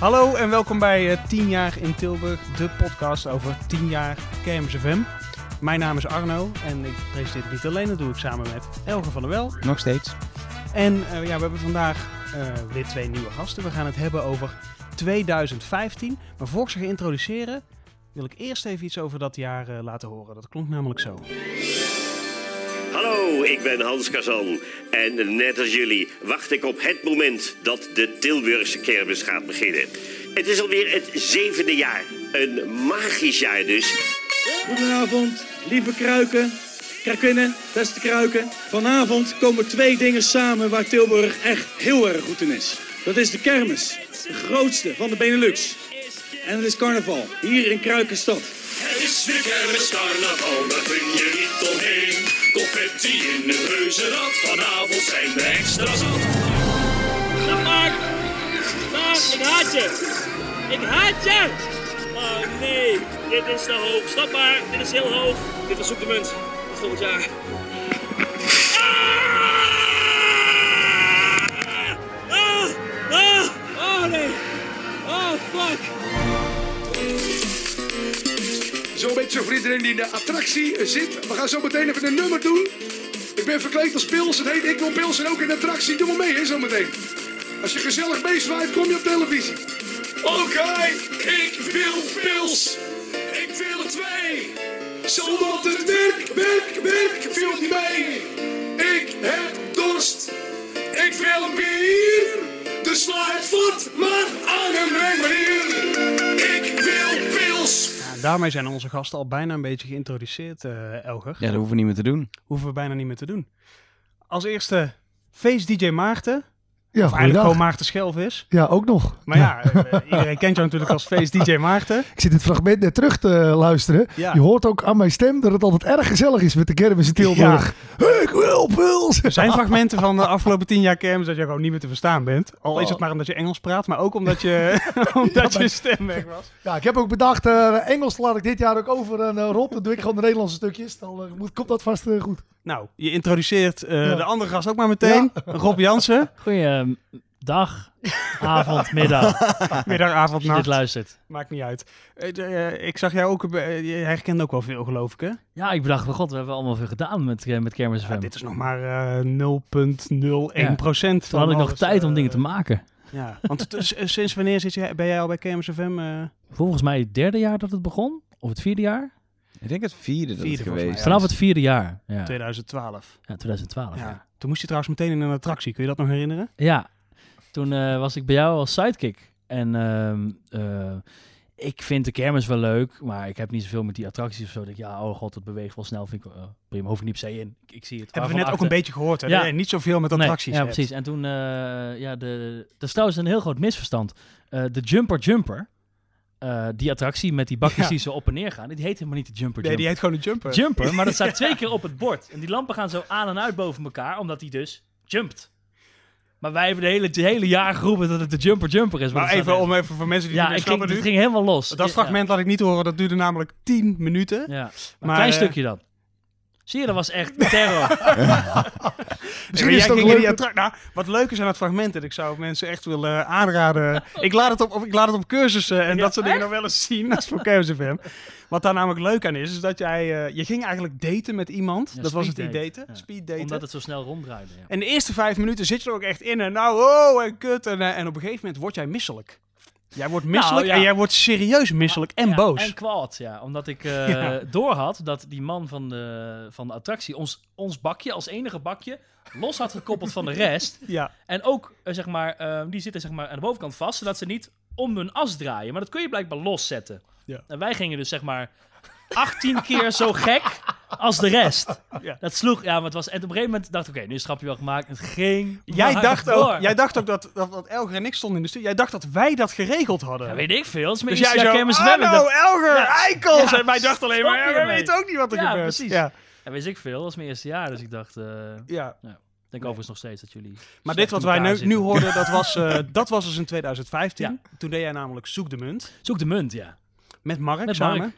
Hallo en welkom bij eh 10 jaar in Tilburg, de podcast over 10 jaar Kermis FM. Mijn naam is Arno en ik presenteer het niet alleen, dat doe ik samen met Elge van der Wel. Nog steeds. En eh, ja, we hebben vandaag eh, weer twee nieuwe gasten. We gaan het hebben over 2015. Maar voor ik ze ga introduceren, wil ik eerst even iets over dat jaar eh, laten horen. Dat klonk namelijk zo. Hallo, ik ben Hans Kazan. En net als jullie wacht ik op het moment dat de Tilburgse kermis gaat beginnen. Het is alweer het zevende jaar. Een magisch jaar dus. Goedenavond, lieve kruiken, krakinnen, beste kruiken. Vanavond komen twee dingen samen waar Tilburg echt heel erg goed in is. Dat is de kermis, de grootste van de Benelux. En het is carnaval, hier in Kruikenstad. Het is weer kermis carnaval, daar kun je niet omheen. Confetti in een reuzenrad, vanavond zijn we extra zat. Stop maar! Ik haat je! Ik haat je! Oh nee, dit is te hoog. Stop maar, dit is heel hoog. Dit was op de munt. Volgend jaar. Ah! Ah! Ah! Oh nee! Oh fuck! Zo'n beetje voor iedereen die in de attractie zit. We gaan zo meteen even een nummer doen. Ik ben verkleed als Pils. Het heet Ik wil Pils en ook in de attractie. Doe maar mee, hè, zometeen. Als je gezellig meezwaait, kom je op televisie. Oké, ik wil pils. Ik wil er twee. Zodat het werk, werk, werk viel niet mee. Ik heb dorst. Ik wil een bier. Dus sla het vat daarmee zijn onze gasten al bijna een beetje geïntroduceerd, eh Elger. Ja, dat hoeven we niet meer te doen. Hoeven we bijna niet meer te doen. Als eerste Face DJ Maarten. Ja, Of eigenlijk gewoon Maarten Schelvis. Ja, ook nog. Maar ja, eh, iedereen kent jou natuurlijk als Face DJ Maarten. Ik zit het fragment net terug te luisteren. Ja. Je hoort ook aan mijn stem dat het altijd erg gezellig is met de kermis in Tilburg. Ik wil pils! Er zijn fragmenten van de afgelopen tien jaar kermis dat je gewoon niet meer te verstaan bent. Al is het Oh. maar omdat je Engels praat, maar ook omdat je, omdat je stem weg was. Ja, ik heb ook bedacht, eh, Engels laat ik dit jaar ook over aan eh, Rob. Dan doe ik gewoon de Nederlandse stukjes. Dan eh, moet, komt dat vast eh, goed. Nou, je introduceert eh, Ja. de andere gast ook maar meteen. Rob Jansen. Goeiedag, avond, middag, Middag, avond, als je dit nacht. luistert. Maakt niet uit. Eh, eh, ik zag jou ook, je herkende ook wel veel geloof ik hè? Ja, ik bedacht, god, we hebben allemaal veel gedaan met, eh, met Kermis FM. Ja, dit is nog maar eh 0,01 procent. Toen had ik nog tijd om dingen te maken. Ja, want sinds wanneer zit je, ben jij al bij KMS FM? Volgens mij het derde jaar dat het begon, of het vierde jaar? Ik denk het vierde dat Vierde het geweest mij. Vanaf het vierde jaar, ja. 2012. Ja, 2012. Ja. Ja. Toen moest je trouwens meteen in een attractie. Kun je dat nog herinneren? Ja, toen eh, was ik bij jou als sidekick. En ehm, eh, ik vind de kermis wel leuk, maar ik heb niet zoveel met die attracties of zo. Ik denk, ja, oh god, het beweegt wel snel. Vind ik eh, prima, hoef ik niet per se in. Ik, ik zie het. Hebben we net ook een beetje gehoord. Hè? Ja. Dat niet zoveel met Nee, attracties ja, hebt. precies. En toen, eh, ja, de, dat is trouwens een heel groot misverstand. Eh, de Jumper Jumper, eh, die attractie met die bakjes Ja. die zo op en neer gaan, die heet helemaal niet de Jumper Nee, die Jumper. heet gewoon een jumper. Jumper, maar dat staat twee keer op het bord. En die lampen gaan zo aan en uit boven elkaar, omdat die dus jumpt. Maar wij hebben de hele, het hele jaar geroepen dat het de Jumper Jumper is. maar even om even voor mensen die Ja, het niet ging, snappen het nu. ging helemaal los. Dat fragment laat ik niet horen. Dat duurde namelijk 10 minuten. Ja, Maar, een klein eh, stukje dan. Zie je, dat was echt terror. Misschien is ging nou, wat leuk is aan het fragment, en ik zou mensen echt willen aanraden. ik, laat het op, op- ik laat het op cursussen en dat soort dingen nog wel eens zien. Dat is voor KMSFM. Wat daar namelijk leuk aan is, is dat jij... eh, je ging eigenlijk daten met iemand. Ja, dat was het speed idee. daten. Ja. Speed daten. Omdat het zo snel ronddraaide. Ja. En de eerste vijf minuten zit je er ook echt in. En nou, oh, en kut. En, eh, en op een gegeven moment word jij misselijk. Jij wordt misselijk Nou, ja. en jij wordt serieus misselijk en Ja, boos. En kwaad, ja. Omdat ik Ja. doorhad dat die man van de, van de attractie ons, ons bakje, als enige bakje, los had gekoppeld van de rest. Ja. En ook, eh, zeg maar, eh, die zitten zeg maar, aan de bovenkant vast, zodat ze niet om hun as draaien. Maar dat kun je blijkbaar loszetten. Ja. En wij gingen dus, zeg maar, 18 keer zo gek als de rest. Ja. Dat sloeg, ja, maar het was... En op een gegeven moment dacht ik, oké, nu is het grapje wel gemaakt. Het ging Jij dacht, door. ook, jij dacht ook dat, dat, dat Elger en ik stonden in de studio. Jij dacht dat wij dat geregeld hadden. Ja, weet ik veel. Het is mijn Dus jij zo, FM. Ik nou, Elger, Ja. eikels. En wij dachten alleen maar, ja, we hiermee. weten ook niet wat er Ja, gebeurt. precies. Ja, Ja, wist ik veel. Dat was mijn eerste jaar, dus ik dacht... eh, ja. Ik denk overigens nog steeds dat jullie. Maar dit wat wij nu, hoorden, dat was, eh, dat was dus in 2015. Toen deed jij namelijk Zoek de Munt. Zoek de munt, ja. Met Mark Met samen. Mark.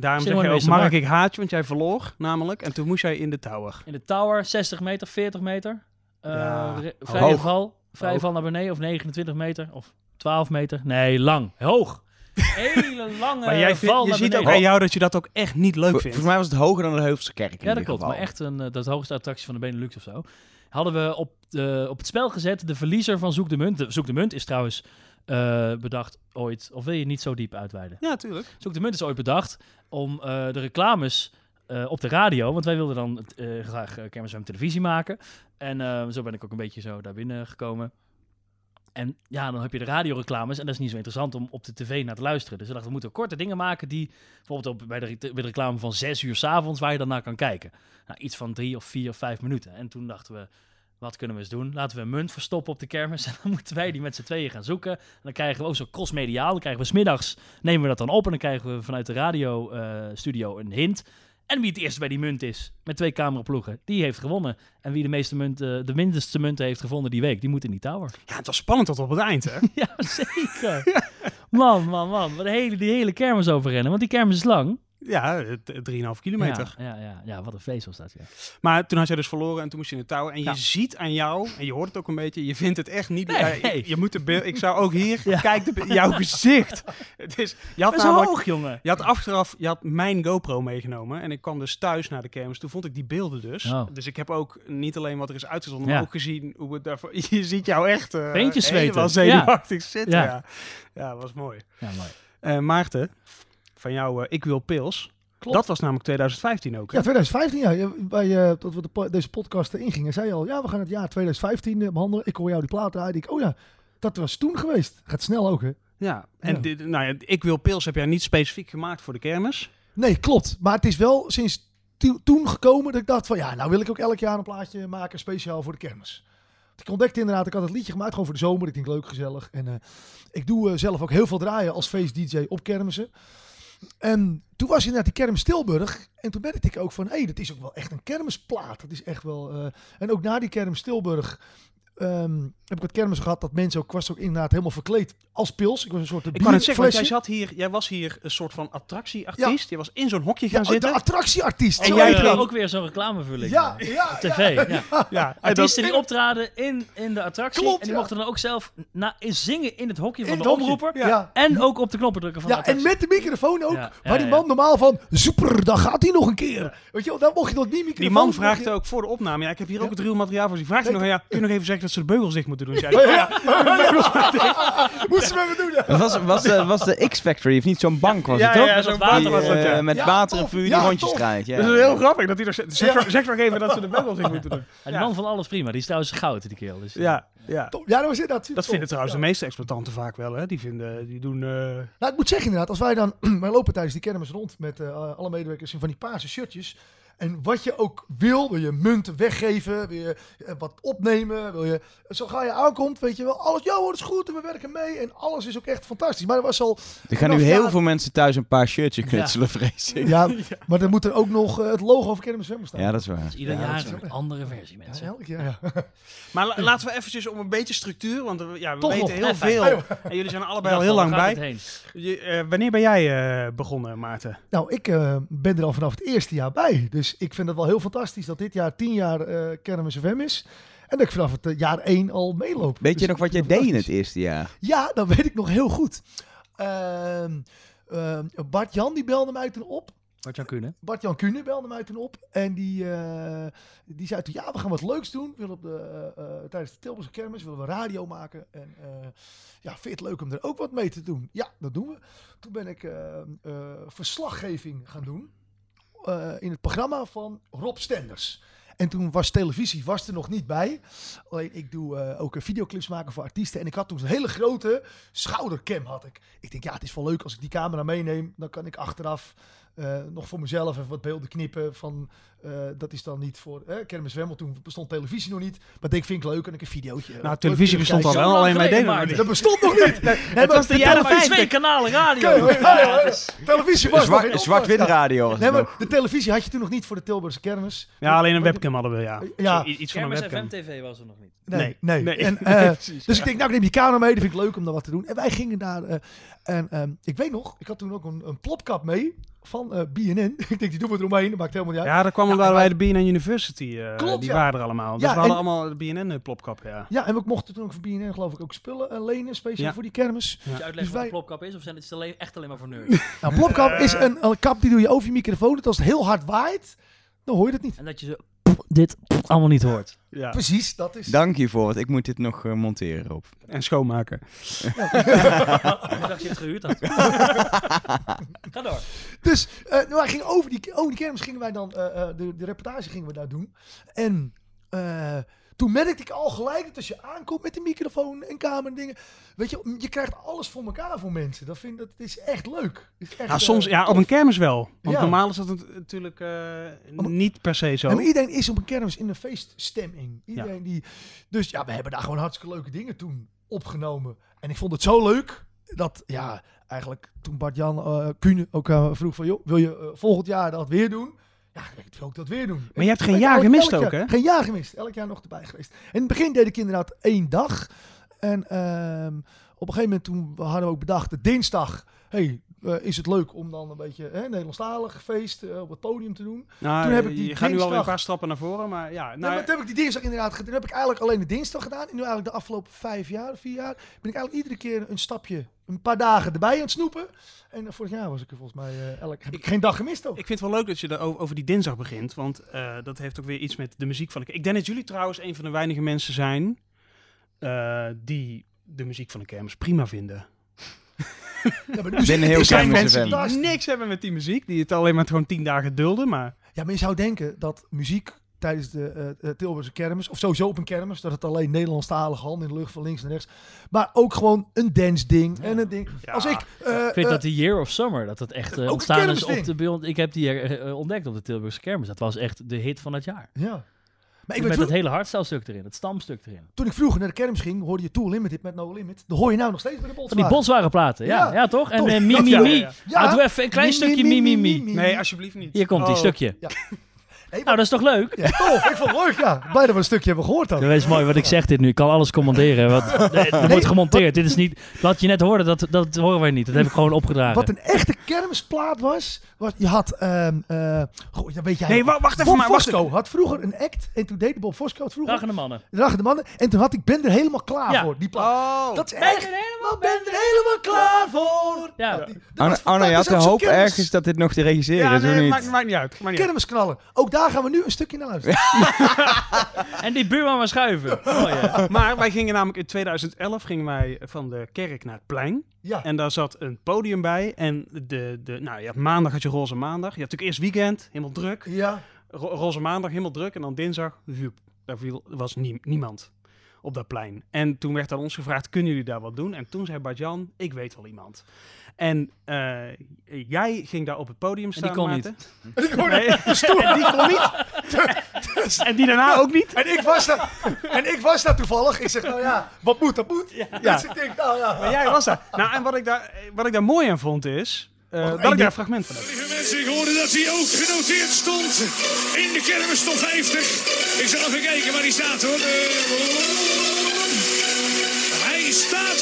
Daarom zeg je ook, Mark, Mark. ik haat je, want jij verloor namelijk. En toen moest jij in de tower. In de tower, 60 meter, 40 meter. Eh Ja, vrije val. Vrije val naar beneden, of 29 meter. Of 12 meter. Nee, lang. Hoog. Hele lange Maar jij vindt- val je naar ziet ook aan jou dat je dat ook echt niet leuk vindt. Volgens mij was het hoger dan de Heuvelse kerk in Ja, dat klopt. geval. Maar echt een, eh, dat hoogste attractie van de Benelux of zo. Hadden we op, de, op het spel gezet de verliezer van Zoek de Munt. De, Zoek de Munt is trouwens eh, bedacht ooit... Of wil je niet zo diep uitweiden? Ja, tuurlijk. Zoek de Munt is ooit bedacht om eh, de reclames eh, op de radio... Want wij wilden dan graag uh, Kermis FM televisie maken. En zo ben ik ook een beetje zo daar binnen gekomen. En ja, dan heb je de radioreclames en dat is niet zo interessant om op de tv naar te luisteren. Dus we dachten, we moeten korte dingen maken die bijvoorbeeld op, bij, de, bij de reclame van zes uur s'avonds waar je dan naar kan kijken. Nou, iets van drie of vier of vijf minuten. En toen dachten we, wat kunnen we eens doen? Laten we een munt verstoppen op de kermis en dan moeten wij die met z'n tweeën gaan zoeken. En dan krijgen we ook zo crossmediaal, dan krijgen we smiddags, nemen we dat dan op en dan krijgen we vanuit de radiostudio een hint. En wie het eerst bij die munt is, met twee cameraploegen, die heeft gewonnen. En wie de, meeste munten, de minste munten heeft gevonden die week, die moet in die tower. Ja, het was spannend tot op het eind, hè? Ja, zeker. Man, man, man. Wat de hele, die hele kermis overrennen. Want die kermis is lang. Ja, het- het 3,5 kilometer. Ja, ja, ja, ja, wat een feest was dat, ja. Maar toen had jij dus verloren en toen moest je in de touw. En je ziet aan jou, en je hoort het ook een beetje, je vindt het echt niet... Nee. je, je moet de beeld... Ik zou ook hier... Ja. Kijk, de, jouw gezicht. Het is... Je had namelijk... hoog, jongen. Je had achteraf, je had mijn GoPro meegenomen en ik kwam dus thuis naar de kermis. Toen vond ik die beelden dus. Oh. Dus ik heb ook niet alleen wat er is uitgezonden, maar ook gezien hoe het daarvoor... Je ziet jou echt uh, Beentjes helemaal zweten. zenuwachtig zitten. Ja. Ja. was mooi. Ja, mooi. Eh, Maarten, van jou eh, Ik Wil Pils. Klopt. Dat was namelijk 2015 ook. hè? Ja, 2015, ja. Bij, eh, dat we de, po- deze podcast erin gingen, zei je al, ja, we gaan het jaar 2015 eh, behandelen. Ik hoor jou die plaat draaien. Ik, oh ja, dat was toen geweest. Gaat snel ook, hè? Ja, en Ja. Dit, nou ja, Ik Wil Pils heb jij niet specifiek gemaakt voor de kermis. Nee, klopt. Maar het is wel sinds to- toen gekomen dat ik dacht van, ja, nou wil ik ook elk jaar een plaatje maken speciaal voor de kermis. Ik ontdekte inderdaad, ik had het liedje gemaakt gewoon voor de zomer. Ik denk leuk, gezellig. En eh, ik doe eh, zelf ook heel veel draaien als feest-dj op kermissen. En toen was inderdaad die kermis Tilburg. En toen merkte ik ook van, hé, hey, dat is ook wel echt een kermisplaat. Dat is echt wel... eh, En ook na die kermis Tilburg ehm, heb ik het kermis gehad dat mensen ook... Ik was ook inderdaad helemaal verkleed als pils. Ik was een soort Ik kan het zeggen, want jij, zat hier, jij was hier een soort van attractieartiest. Je was in zo'n hokje gaan Ja, zitten. de attractieartiest. En jij dat. ook weer zo'n reclamevulling. Ja, ja, op tv. Ja. ja, en Artiesten dat- die optraden in, in de attractie. Klopt, en die ja. mochten dan ook zelf na, zingen in het hokje van In de omroeper. ja. Ja. En ook op de knoppen drukken van Ja, de en met de microfoon ook. Ja, ja, waar die ja. man normaal van, super, dan gaat hij nog een keer. Weet je wel, dan mocht je nog niet microfoon. Die man vraagt ook voor de opname. Ja, ik heb hier ook Ja. het ruwe materiaal voor. Die vraagt hij nog ja, kun je nog even zeggen dat ze de beugels dicht moeten doen? Zei Oh, ja. Moesten we even doen, ja. Het was, was, de, was de X-Factory, of niet zo'n bank was Ja, het toch? ja, zo'n Die, water was dat, eh, ja. Met Ja, water en vuur die Ja, rondjes draait. Ja. Dat is heel grappig dat hij nog zegt. Zeg, maar- nog even dat ze de beugels dicht moeten doen. Ja, die man van alles prima. Die is trouwens goud, die kerel. Dus, Ja, ja. Top. Ja, dat was inderdaad Dat vinden trouwens Ja. de meeste exploitanten vaak wel. Hè? Die, vinden, die doen... eh, Nou, ik moet zeggen inderdaad, als wij dan... wij lopen tijdens die kermis rond met eh, alle medewerkers in van die paarse shirtjes. En wat je ook wil, wil je munten weggeven, wil je eh, wat opnemen, wil je... Zo ga je aankomt, weet je wel, alles, ja hoor, dat is goed en we werken mee. En alles is ook echt fantastisch. Maar er was al... Er gaan nu heel jaar- veel mensen thuis een paar shirtjes knutselen, vrees ik. Ja, maar er moet er ook nog eh, het logo van Kermis Zwemmen staan. Ja, dat is waar. Dus ieder Ja, jaar een andere versie, Ja, mensen. elk jaar, ja. Maar la- laten we eventjes om een beetje structuur. Want we- ja, we Toch weten nog. heel veel. En jullie zijn er allebei al heel lang bij. Je, eh, wanneer ben jij eh, begonnen, Maarten? Nou, ik eh, ben er al vanaf het eerste jaar bij. Dus ik vind het wel heel fantastisch dat dit jaar tien jaar eh Kermis FM is. En dat ik vanaf het eh, jaar één al meeloop. Weet je Dus nog wat jij deed in het eerste jaar? Ja, dat weet ik nog heel goed. Ehm, ehm, Bart Jan die belde mij toen op. Wat zou kunnen. Bart Jan Kuhne belde mij toen op. En die, eh, die zei toen, ja, we gaan wat leuks doen. We willen op de, tijdens de Tilburgse kermis willen we radio maken. En eh, ja, vind je het leuk om er ook wat mee te doen? Ja, dat doen we. Toen ben ik verslaggeving gaan doen. Eh, in het programma van Rob Stenders. En toen was televisie was er nog niet bij. Alleen ik doe eh, ook eh, videoclips maken voor artiesten. En ik had toen een hele grote schoudercam had ik. Ik denk, ja, het is wel leuk als ik die camera meeneem. Dan kan ik achteraf eh, nog voor mezelf even wat beelden knippen. Van, eh, dat is dan niet voor eh, Kermis Wemmel. Toen bestond televisie nog niet. Maar ik vind ik leuk en ik een videootje. Nou, televisie bestond al wel, alleen wij deden het niet. Dat bestond nog niet. Nee, Het was de maar jaren televisie- Maar 50. twee kanalen radio. Kijk, ja, ja, ja. Televisie was nog Zwart- in Zwart-wit radio was Nee, maar de televisie had je toen nog niet voor de Tilburgse kermis. Ja, alleen een webcam hadden we, ja. Ja. Iets van een Kermis webcam. TV was er nog niet. Nee, Nee. nee. Nee. En, eh, precies, dus ja. ik denk, nou, ik neem die camera mee. Dat vind ik leuk om daar wat te doen. En wij gingen daar... eh, en ehm, ik weet nog, ik had toen ook een, een plopkap mee van eh, BNN. ik denk, die doen we eromheen, dat maakt helemaal niet uit. Ja, dat kwam Ja, omdat en wij de BNN University, eh, Klopt, die ja. waren er allemaal. Dus Ja, we hadden en- allemaal de BNN-plopkap, ja. Ja, en we mochten toen ook voor BNN geloof ik ook spullen eh, lenen, speciaal Ja. voor die kermis. Moet je uitleggen Dus wat wij- een plopkap is? Of zijn het alleen, echt alleen maar voor nerds? Nou, plopkap is een, een kap die doe je over je microfoon. Dat als het heel hard waait, dan hoor je dat niet. en dat je zo dit allemaal niet hoort. ja. Precies, dat is... Dank hiervoor, want ik moet dit nog eh, monteren op. En schoonmaken. Ik dacht dat je het gehuurd had. Ga door. Dus eh, nou, wij gingen over, die, over die kermis gingen wij dan, eh, eh, de, de reportage gingen we daar doen. En eh, toen merkte ik al gelijk dat als je aankomt met de microfoon en camera en dingen, weet je, je krijgt alles voor elkaar voor mensen. Dat vind dat is echt leuk. Is echt, Ja, soms, eh, ja, op een kermis wel. Want Ja. normaal is dat natuurlijk eh, niet per se zo. Ja, maar iedereen is op een kermis in een feeststemming. Iedereen die, dus ja, we hebben daar gewoon hartstikke leuke dingen toen opgenomen. En ik vond het zo leuk dat, ja, eigenlijk toen Bart-Jan Kuhne ook vroeg van, joh, wil je volgend jaar dat weer doen? Ja, ik wil ook dat weer doen. Maar je hebt En geen jaar gemist ook, hè? Geen jaar gemist. Elk jaar nog erbij geweest. In het begin deed ik inderdaad één dag. En ehm, op een gegeven moment toen hadden we ook bedacht, de dinsdag, hey, is het leuk om dan een beetje hè, Nederlandstalig feest eh, op het podium te doen. Nou, toen heb ik die je gaat nu dinsdag- een paar stappen naar voren, maar ja. Nou, maar toen heb ik die dinsdag inderdaad gedaan. Toen heb ik eigenlijk alleen de dinsdag gedaan. En nu eigenlijk de afgelopen vijf jaar, vier jaar, ben ik eigenlijk iedere keer een stapje, een paar dagen erbij aan het snoepen. En eh, vorig jaar was ik er volgens mij eh, elk, heb ik geen dag gemist ook. Ik vind het wel leuk dat je er over, over die dinsdag begint, want eh, dat heeft ook weer iets met de muziek van de Ik denk dat jullie trouwens een van de weinige mensen zijn eh, die de muziek van de kermis prima vinden. Ja, maar nu Binnen heel er zijn Kermis mensen niks hebben met die muziek, die het alleen maar gewoon tien dagen dulden, maar... Ja, maar je zou denken dat muziek tijdens de eh, eh, Tilburgse kermis, of sowieso op een kermis, dat het alleen Nederlandstalige hand in de lucht van links naar rechts, maar ook gewoon een dance ding en een ding. Ja. Als ik, eh, Ik weet eh, dat die Year of Summer, dat het echt ontstaan is op de. Ik heb die ontdekt op de Tilburgse kermis. Dat was echt de hit van het jaar. ja. Maar ik Met het hele hardstyle-stuk erin, het stamstuk erin. toen ik vroeger naar de kermis ging, hoorde je Tool Limited met No Limit. Dat hoor je nou nog steeds bij de Van die Bolswagen. Bolswaren platen, ja, Ja, ja, toch? En toch? eh, mi. Ah, doe even een klein Mi, stukje mi, mi, mi, mi, mi. mi. Nee, alsjeblieft niet. Hier komt die Oh. stukje. Hey, Nou, dat is toch leuk? Ja, tof. Ik vond het leuk, ja. Blij dat we een stukje hebben gehoord dan. Dat is mooi wat ik zeg dit nu. Ik kan alles commenteren. Want, eh, er wordt gemonteerd. Dit is niet... Wat je net hoorde, dat, dat horen wij niet. Dat heb ik gewoon opgedragen. Wat een echte kermisplaat was, was je had, ehm eh goh, dat weet jij. Nee, wacht even, Bob maar wacht Fosco had vroeger een act en toen deed Bob Fosco het vroeger. Dag de mannen. Dragen de mannen. En toen had ik ben er helemaal klaar Ja. voor, die plaat. Oh, Dat is echt. helemaal, ben er helemaal klaar voor. Ja. Dat Arno, was Arno, je had de hoop kermis- ergens dat dit nog te realiseren ja, is, nee, niet? maakt, maakt niet uit. Maakt niet uit. Kermisknallen. Ook daar gaan we nu een stukje naar luisteren. En die buurman maar schuiven. Hè? Maar wij gingen namelijk in 2011 gingen wij van de kerk naar het plein. Ja. En daar zat een podium bij. En de, de, nou, je had maandag had je roze maandag. Je had natuurlijk eerst weekend, helemaal druk. Ja. Ro- roze maandag, helemaal druk. En dan dinsdag, wup, daar viel, was nie- niemand op dat plein. En toen werd aan ons gevraagd, kunnen jullie daar wat doen? En toen zei Bart-Jan, ik weet wel iemand. En eh, jij ging daar op het podium die staan, kon Maarten. Nee, en die kon niet. en die daarna ook niet. En ik was daar, en ik was daar toevallig. Ik zeg, nou ja, wat moet, dat moet. Ja. Dus ik denk, nou ja. Maar jij was daar. Nou, en wat ik daar, wat ik daar mooi aan vond is... eh, dat ik daar een fragment van heb. Lieve mensen, ik hoorde dat hij ook genoteerd stond in de kermis top 50. Ik zal even kijken waar hij staat hoor. Eh, Hij staat op nummer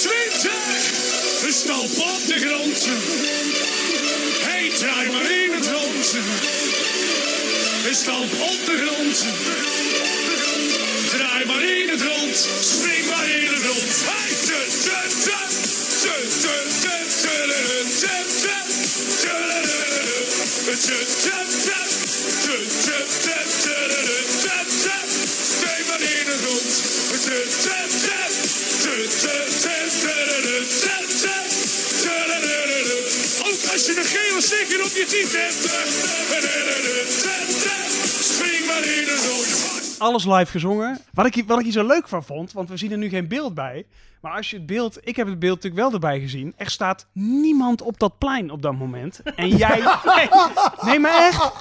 29. De stamp op de grond. Hij draait maar in het rond. De stamp op de grond. Draai maar in het rond. Spring maar in het rond. Hij, tu. Spring ook als je een geel sticker op je tiet hebt. Alles live gezongen. Wat ik, hier- wat ik hier zo leuk van vond, want we zien er nu geen beeld bij. Maar als je het beeld, ik heb het beeld natuurlijk wel erbij gezien. Er staat niemand op dat plein op dat moment. En jij, nee, nee maar echt.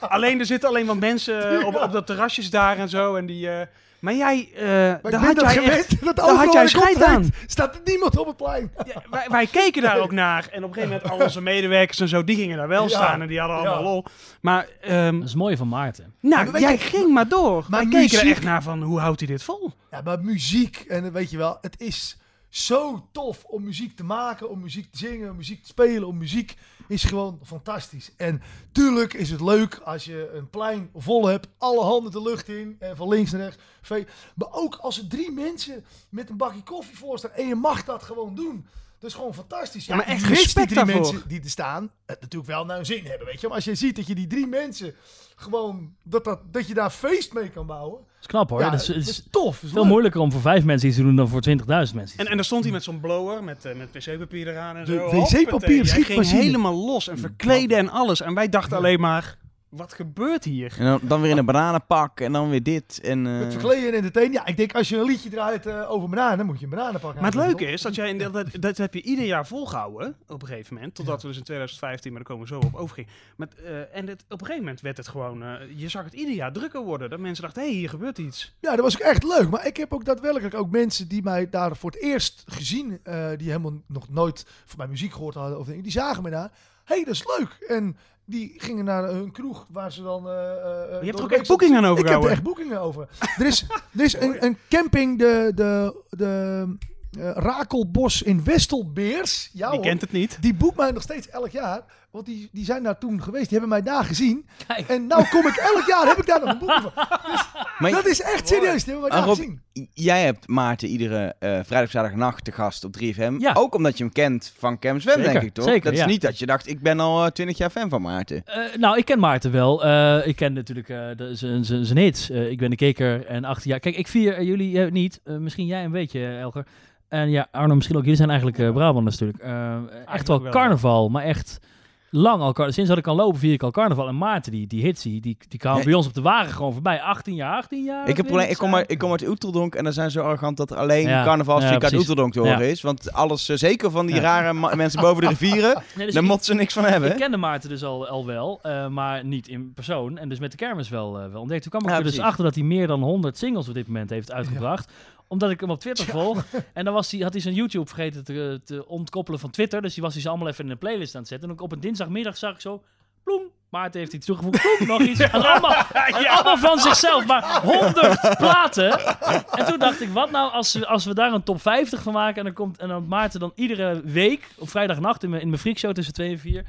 Alleen er zitten alleen wat mensen op, op dat terrasjes daar en zo. En die, eh, maar jij, eh Maar ik daar ben had dat jij gewend. echt, dat daar had overal jij scheid aan. Staat er niemand op het plein. Ja, wij, wij keken daar ook naar. En op een gegeven moment al onze medewerkers en zo, die gingen daar wel Ja. staan. En die hadden allemaal Ja. lol. Maar, ehm, Dat is mooi van Maarten. nou, maar jij ging maar door. maar wij keken er echt naar van, hoe houdt hij dit vol? Ja, maar muziek, en weet je wel, het is zo tof om muziek te maken, om muziek te zingen, om muziek te spelen, om muziek is gewoon fantastisch. En tuurlijk is het leuk als je een plein vol hebt, alle handen de lucht in en van links naar rechts. Maar ook als er drie mensen met een bakje koffie voor staan en je mag dat gewoon doen. Dat is gewoon fantastisch. Ja, maar echt respect die drie daarvoor. mensen die er staan, het natuurlijk wel naar hun zin hebben, weet je. Maar als je ziet dat je die drie mensen gewoon, dat, dat, dat je daar feest mee kan bouwen. Dat is knap hoor. Ja, dat is, is is tof. het is veel leuk. moeilijker om voor vijf mensen iets te doen dan voor 20.000 mensen. En, en daar stond hij met zo'n blower, met, eh, met wc-papier eraan en De zo. wc-papier ging helemaal los en verkleden en alles. En wij dachten alleen maar, wat gebeurt hier? En dan, dan weer in een bananenpak en dan weer dit. En, eh, Het verkleden en entertainen. Ja, ik denk als je een liedje draait eh, over bananen, dan moet je een bananenpak Maar het leuke is dat jij in de- dat, dat heb je ieder jaar volgehouden op een gegeven moment. Totdat we dus in 2015, maar daar komen we zo op, overgingen. Met, eh, en het, op een gegeven moment werd het gewoon, eh, je zag het ieder jaar drukker worden. Dat mensen dachten, hé, hey, hier gebeurt iets. Ja, dat was ook echt leuk. Maar ik heb ook daadwerkelijk ook mensen die mij daar voor het eerst gezien, eh, die helemaal nog nooit van mijn muziek gehoord hadden, of dingen, die zagen me daar. Hé, hey, dat is leuk. En die gingen naar hun kroeg, waar ze dan... eh, Je hebt er ook echt boekingen aan Ik heb er echt boekingen over. er is, er is een, een camping, de, de, de Rakelbos in Westelbeers. Ja, Die hoor. kent het niet. Die boekt mij nog steeds elk jaar. Want die, die zijn daar toen geweest. Die hebben mij daar gezien. Kijk. En nou kom ik elk jaar, heb ik daar nog een boek van. maar Dat is echt serieus. Die hebben mij Ah, daar Rob, gezien. jij hebt Maarten iedere eh vrijdag, zaterdag nacht te gast op 3FM. Ja. Ook omdat je hem kent van Cam Zwem, denk ik toch? zeker, dat is ja. niet dat je dacht, ik ben al eh, 20 jaar fan van Maarten. Eh, nou, ik ken Maarten wel. Eh, ik ken natuurlijk eh, zijn- zijn zijn hits. Ik ben de keker en acht jaar. Kijk, ik vier jullie niet. Misschien jij een beetje, Elger. En ja, Arno misschien ook. Jullie zijn eigenlijk eh Brabanders natuurlijk. Eh, echt wel wel, carnaval, maar echt lang al. Sinds dat ik kan lopen, vier ik al carnaval. En Maarten, die, die hits, die, die, Nee. bij ons op de wagen gewoon voorbij. 18 jaar, 18 jaar. ik, heb probleem, ik, kom uit, ik kom uit Oeteldonk en dan zijn ze zo arrogant dat er alleen Ja, carnavalsmuziek ja, uit. Oeteldonk te horen Ja. is. Want alles, eh, zeker van die rare mensen boven de rivieren, Nee, dus daar moeten ze niks van hebben. Ik kende Maarten dus al, al wel, eh, maar niet in persoon. En dus met de kermis wel, eh, wel ontdekt. Toen kwam ik er dus achter dat hij meer dan 100 singles op dit moment heeft uitgebracht. Omdat ik hem op Twitter volg. En dan was hij, had hij zijn YouTube vergeten te, te ontkoppelen van Twitter. Dus die was hij ze allemaal even in een playlist aan het zetten. En ook op een dinsdagmiddag zag ik zo... Ploem, Maarten heeft iets toegevoegd. Ploem, nog iets. En allemaal, en allemaal van zichzelf. Maar 100 platen. En toen dacht ik, wat nou als we, als we daar een top 50 van maken. En dan komt en dan Maarten dan iedere week op vrijdagnacht in mijn, in mijn freakshow tussen 2 en 4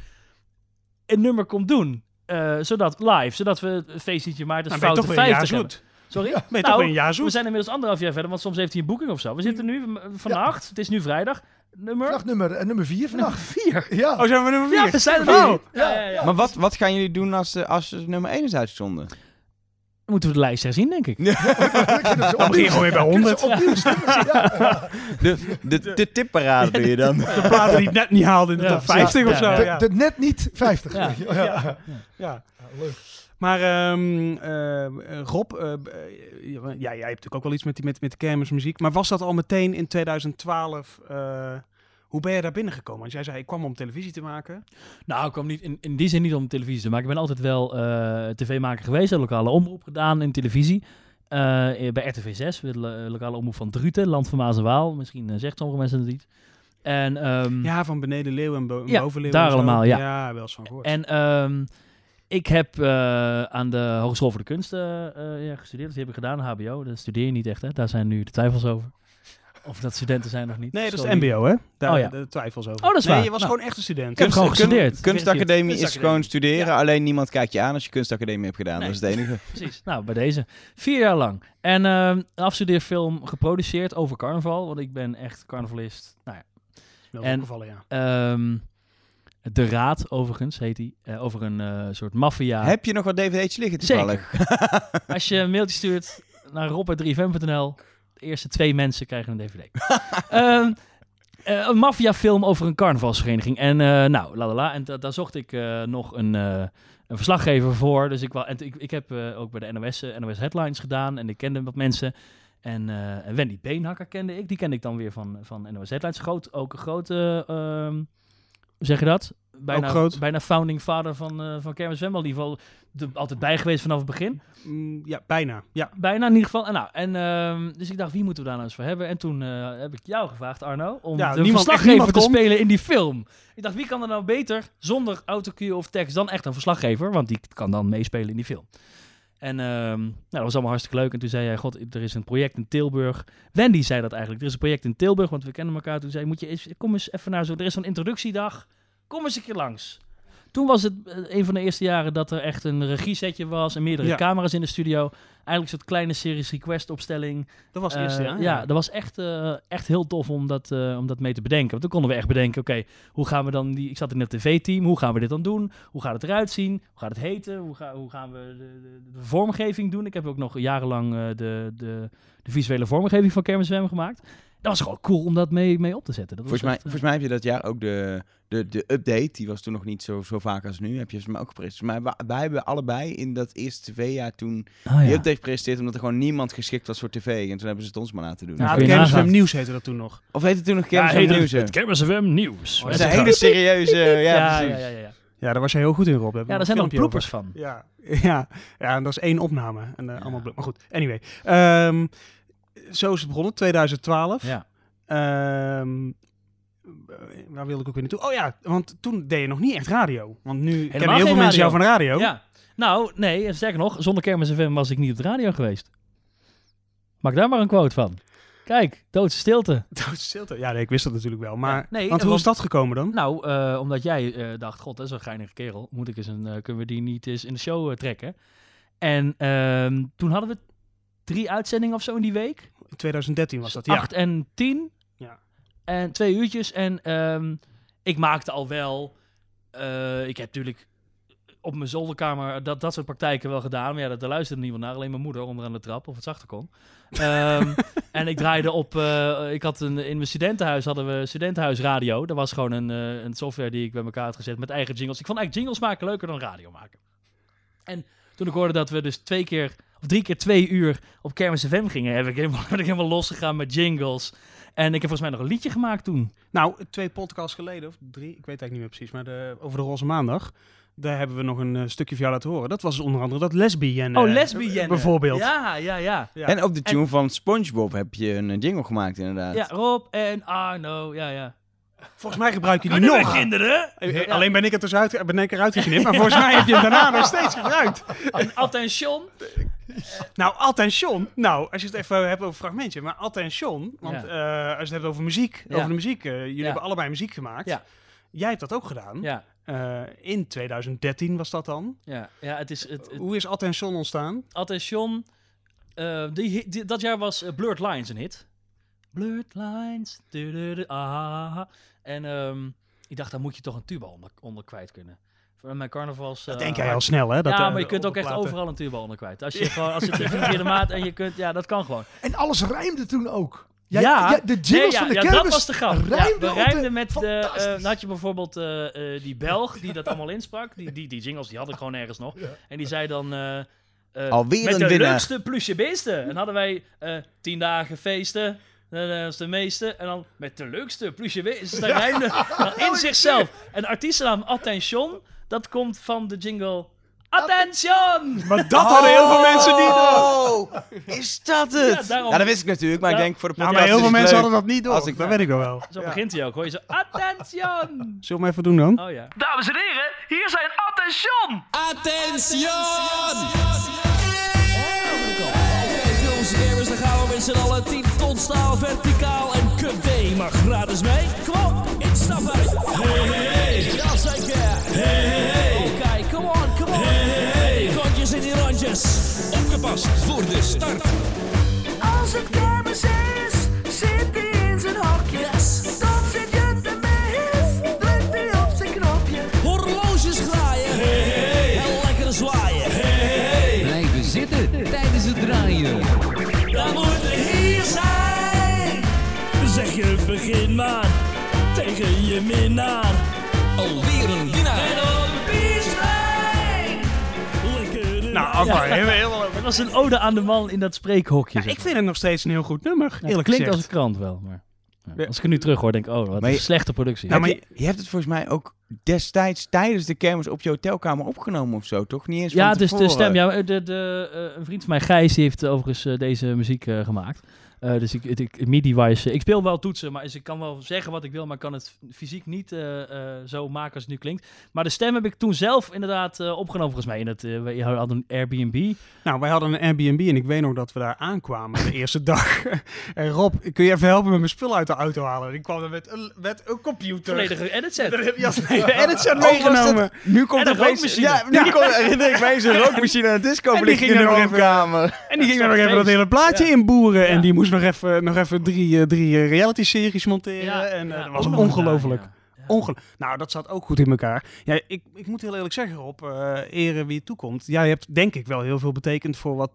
een nummer komt doen. Eh, zodat live, zodat we een feestje Maarten Dan ben je foute toch weer een jaar 50 hebben. Sorry? Ben je Nou, een jaar we zijn inmiddels anderhalf jaar verder, want soms heeft hij een boeking of zo. We zitten nu vannacht, het is nu vrijdag, nummer Vannacht nummer, eh, nummer vier vannacht. 4. Ja. Oh, zijn we nummer vier? Ja, we zijn er Oh. nu. Ja, ja, ja. Maar wat, wat gaan jullie doen als, eh, als er nummer 1 is uitgezonden? Moeten we de lijst herzien, denk ik. Dan begin je gewoon weer bij 100. Opnieuw stemmen, ja. De, de, de tipparade doe je dan. De platen die het net niet haalden in de Ja, top 50 of ja, zo. ja. De, Ja. de net niet 50. Ja. weet je. Ja. Ja. Ja. leuk. Maar eh, Rob, eh, eh, ja, jij hebt natuurlijk ook wel iets met, die, met, met de kermismuziek. Maar was dat al meteen in 2012? eh, hoe ben je daar binnengekomen? Want jij zei, ik kwam om televisie te maken. Nou, ik kwam niet in, in die zin niet om televisie te maken. Ik ben altijd wel tv-maker geweest, lokale omroep gedaan in televisie. Bij RTV 6, de lo- lokale omroep van Druten, Land van Maas en Waal. Misschien zegt sommige mensen het niet. En, ehm, Ja, van beneden Leeuw en bo Ja, boven Leeuw. daar allemaal, ja. Ja, wel eens van gehoord. En ehm, ik heb eh, aan de Hogeschool voor de Kunsten eh, ja, gestudeerd. Dus die heb ik gedaan, HBO. Dat studeer je niet echt, hè? Daar zijn nu de twijfels over. Of dat studenten zijn nog niet. nee, dat is mbo, hè? Daar Oh, ja. de twijfels over. Oh, dat is nee, waar. je was Nou. gewoon echt een student. Ik heb gewoon gestudeerd. Kunstacademie is gewoon studeren, Ja. alleen niemand kijkt je aan als je kunstacademie hebt gedaan. Nee. Dat is het enige. Precies. Nou, bij deze. Vier jaar lang. En ehm een afstudeerfilm geproduceerd over carnaval. Want ik ben echt carnavalist. Nou ja. Wel En- opgevallen, ja. ehm, de Raad, overigens, heet die. eh, over een eh, soort maffia. Heb je nog wat dvd's liggen toevallig? Als je een mailtje stuurt naar rob.3fm.nl, de eerste twee mensen krijgen een dvd. Ehm, eh, een maffiafilm over een carnavalsvereniging. En nou, la la la. En da- daar zocht ik nog een, een verslaggever voor. Dus ik, wou, en ik, ik heb ook bij de NOS, NOS Headlines gedaan. En ik kende wat mensen. En en Wendy Beenhakker kende ik. Die kende ik dan weer van, van NOS Headlines. Groot, ook een grote, ehm, zeg je dat? Bijna, Ook groot. bijna founding father van, eh van Kermis Zwembad. In ieder geval de, altijd bij geweest vanaf het begin. Mm, ja, bijna. Ja. Bijna in ieder geval. En Nou, en, ehm, dus ik dacht, wie moeten we daar nou eens voor hebben? En toen eh, heb ik jou gevraagd, Arno, om Ja, de niemand- verslaggever te kon. spelen in die film. Ik dacht, wie kan er nou beter zonder autocue of tekst dan echt een verslaggever? Want die kan dan meespelen in die film. En ehm, nou, dat was allemaal hartstikke leuk. En toen zei hij, god, er is een project in Tilburg. Wendy zei dat eigenlijk. Er is een project in Tilburg, want we kennen elkaar. Toen zei moet je eens, kom eens even naar zo. Er is zo'n introductiedag. Kom eens een keer langs. Toen was het eh, een van de eerste jaren dat er echt een regiesetje was en meerdere Ja. camera's in de studio. Eigenlijk soort kleine series request opstelling. Dat was het Eh, eerste jaar. ja, dat was echt, eh, echt heel tof om dat, om dat mee te bedenken. Want toen konden we echt bedenken, oké, hoe gaan we dan die... Ik zat in het tv-team, hoe gaan we dit dan doen? Hoe gaat het eruit zien? Hoe gaat het heten? Hoe, ga, hoe gaan we de, de, de vormgeving doen? Ik heb ook nog jarenlang de, de, de visuele vormgeving van Kermis FM gemaakt. Dat was gewoon cool om dat mee, mee op te zetten. Dat was Volgens mij, echt, eh, volgens mij heb je dat jaar ook de, de, de update, die was toen nog niet zo, zo vaak als nu, heb je volgens mij ook gepresenteerd. Maar wij, wij hebben allebei in dat eerste tv-jaar toen oh, die ja. update gepresenteerd, omdat er gewoon niemand geschikt was voor tv. En toen hebben ze het ons maar laten doen. Ja, Ja, je. FM Nieuws heette dat toen nog. Of heet het toen nog Ja, heet van het- Nieuws? het Kermis FM Nieuws. Dat is een hele serieuze... Ja, ja, precies. ja, ja, ja. Ja, daar was jij heel goed in, Rob. Ja, daar zijn nog bloopers van. Ja, ja, ja, en dat is één opname. En, eh, allemaal maar goed, anyway. Ehm, zo is het begonnen, 2012. Ja. Eh, waar wilde ik ook weer naartoe? Oh ja, want toen deed je nog niet echt radio. Want nu kennen heel veel mensen jou van de radio. Ja. Nou, nee, sterker nog, zonder Kermis FM was ik niet op de radio geweest. Maak daar maar een quote van. Kijk, doodse stilte. Doodse stilte. Ja, nee, ik wist dat natuurlijk wel. Maar Ja, nee, want hoe is want- dat gekomen dan? Nou, eh, omdat jij eh, dacht, god, dat is een geinige kerel. Moet ik eens een, eh, kunnen we die niet eens in de show trekken? En ehm, toen hadden we drie uitzendingen of zo in die week. In 2013 was dat, ja. 8 en 10. Ja. En twee uurtjes. En ehm, ik maakte al wel... eh, ik heb natuurlijk op mijn zolderkamer dat, dat soort praktijken wel gedaan. Maar ja, dat, daar luisterde niemand naar. Alleen mijn moeder onderaan de trap, of het zachter kon. Ehm, en ik draaide op... eh, ik had een, in mijn studentenhuis hadden we studentenhuisradio. Dat was gewoon een, eh, een software die ik bij elkaar had gezet met eigen jingles. Ik vond eigenlijk jingles maken leuker dan radio maken. En toen ik hoorde dat we dus twee keer of drie keer twee uur op Kermis FM gingen, heb ik helemaal, ben ik helemaal losgegaan met jingles. En ik heb volgens mij nog een liedje gemaakt toen. Nou, twee podcasts geleden, of drie, ik weet eigenlijk niet meer precies, maar de, over de Roze Maandag. Daar hebben we nog een eh, stukje van jou laten horen. Dat was onder andere dat lesbien. Oh, lesbien. Bijvoorbeeld. Ja, ja, ja. Ja. En op de tune van SpongeBob heb je een eh, jingle gemaakt inderdaad. Ja, Rob en Arno, ja, ja. Volgens mij gebruik je die Kunnen nog. kinderen? Eh, eh, Ja. Alleen ben ik, er dus uit, ben ik eruit geknipt, maar volgens mij heb je hem daarna nog steeds gebruikt. En attention. Nou, attention. Nou, als je het even hebt over fragmentje, maar attention. Want Ja. eh, als je het hebt over muziek, Ja. over de muziek. jullie Ja. hebben allebei muziek gemaakt. Ja. Jij hebt dat ook gedaan. Ja, Eh, in 2013 was dat dan. ja, ja, het is... Het, het- Hoe is attention ontstaan? attention. eh, die, dat jaar was Blurred Lines een hit. Blurred Lines. du- du- du- ah. En ehm, ik dacht, daar moet je toch een tuba onder, onder kwijt kunnen. Voor mijn carnavals... Dat eh, denk jij al snel, hè? Dat, ja, eh, maar je kunt ook echt overal een tuba onder kwijt. Als je gewoon, als het in vierde maat en je kunt, ja, dat kan gewoon. En alles rijmde toen ook. Ja, ja, de jingles nee, ja, van de ja, kermis dat was de grap. Ja, we op de- rijmden met de, eh, dan had je bijvoorbeeld eh, eh, die Belg die dat allemaal insprak. Die, die, die jingles die had ik gewoon ergens nog. En die zei dan... Alweer met een de winnaar. leukste plusje beesten. En hadden wij eh, tien dagen feesten. Eh, Dat is de meeste. En dan met de leukste plusje beesten. Dat rijmde dan in zichzelf. En de artiestennaam Attention, dat komt van de jingle... Attention! Maar dat hadden heel veel mensen niet door. Oh, is dat het? Ja, dat wist ik natuurlijk, maar Ja. ik denk voor de Nou, podcast maar heel is veel mensen leuk. hadden dat niet door. Als ik- dat weet ik wel wel. Zo Ja. begint hij ook. Hoor je zo... Attention! Zullen we hem even doen dan? Oh ja. Dames en heren, hier zijn Attention! Films, met z'n allen 10 ton staal, verticaal en cup D. Maar gratis mee? Kom op, instappen! Hey, hey, hey! Ja, zeker! Hey, hey, hey! Oké, come on, come on! Hey, hey! Kontjes in die rondjes! Opgepast voor de start! Als het kermis is, zit hij in zijn hokjes. Begin maar tegen je minnaar. Alweer een winnaar! En op! Lekker Nou, heel, heel, Het was een ode aan de man in dat spreekhokje. Ja, zeg ik vind het nog steeds een heel goed nummer, Ja, het klinkt gezegd. als een krant wel, maar... ja, Ja. Als ik het nu terug hoor, denk ik, oh, wat een je- slechte productie. Nou, maar je, je hebt het volgens mij ook destijds tijdens de kermis op je hotelkamer opgenomen of zo, toch? Niet eens ja, van dus de stem. Ja, de, de, eh, een vriend van mij, Gijs, die heeft overigens eh, deze muziek eh, gemaakt. Eh, dus ik, ik, ik MIDI-wise, ik speel wel toetsen, maar dus ik kan wel zeggen wat ik wil, maar ik kan het fysiek niet eh, eh, zo maken als het nu klinkt. Maar de stem heb ik toen zelf inderdaad eh, opgenomen, volgens mij. In het, eh, we hadden een Airbnb. Nou, wij hadden een Airbnb en ik weet nog dat we daar aankwamen de eerste dag. En Rob, kun je even helpen met mijn spul uit de auto halen? Ik kwam er met een, met een computer. Volledige edit set. Ja, nee, de set Oh, was meegenomen. dat- Nu komt En er een opeens- rookmachine. Ja, nu komt, herinner ik mij zo'n rookmachine en een disco En die ging in de er nog even- woonkamer. En die ging nog een even dat hele plaatje Ja. inboeren. En Ja. die moest nog even, nog even drie, eh, drie eh, reality-series monteren. Ja, en eh, ja, dat was ongelooflijk. ja. Ja. Ongel nou, dat zat ook goed in elkaar. Ja, ik, ik moet heel eerlijk zeggen, Rob, eh ere wie het toekomt. Jij hebt denk ik wel heel veel betekend voor wat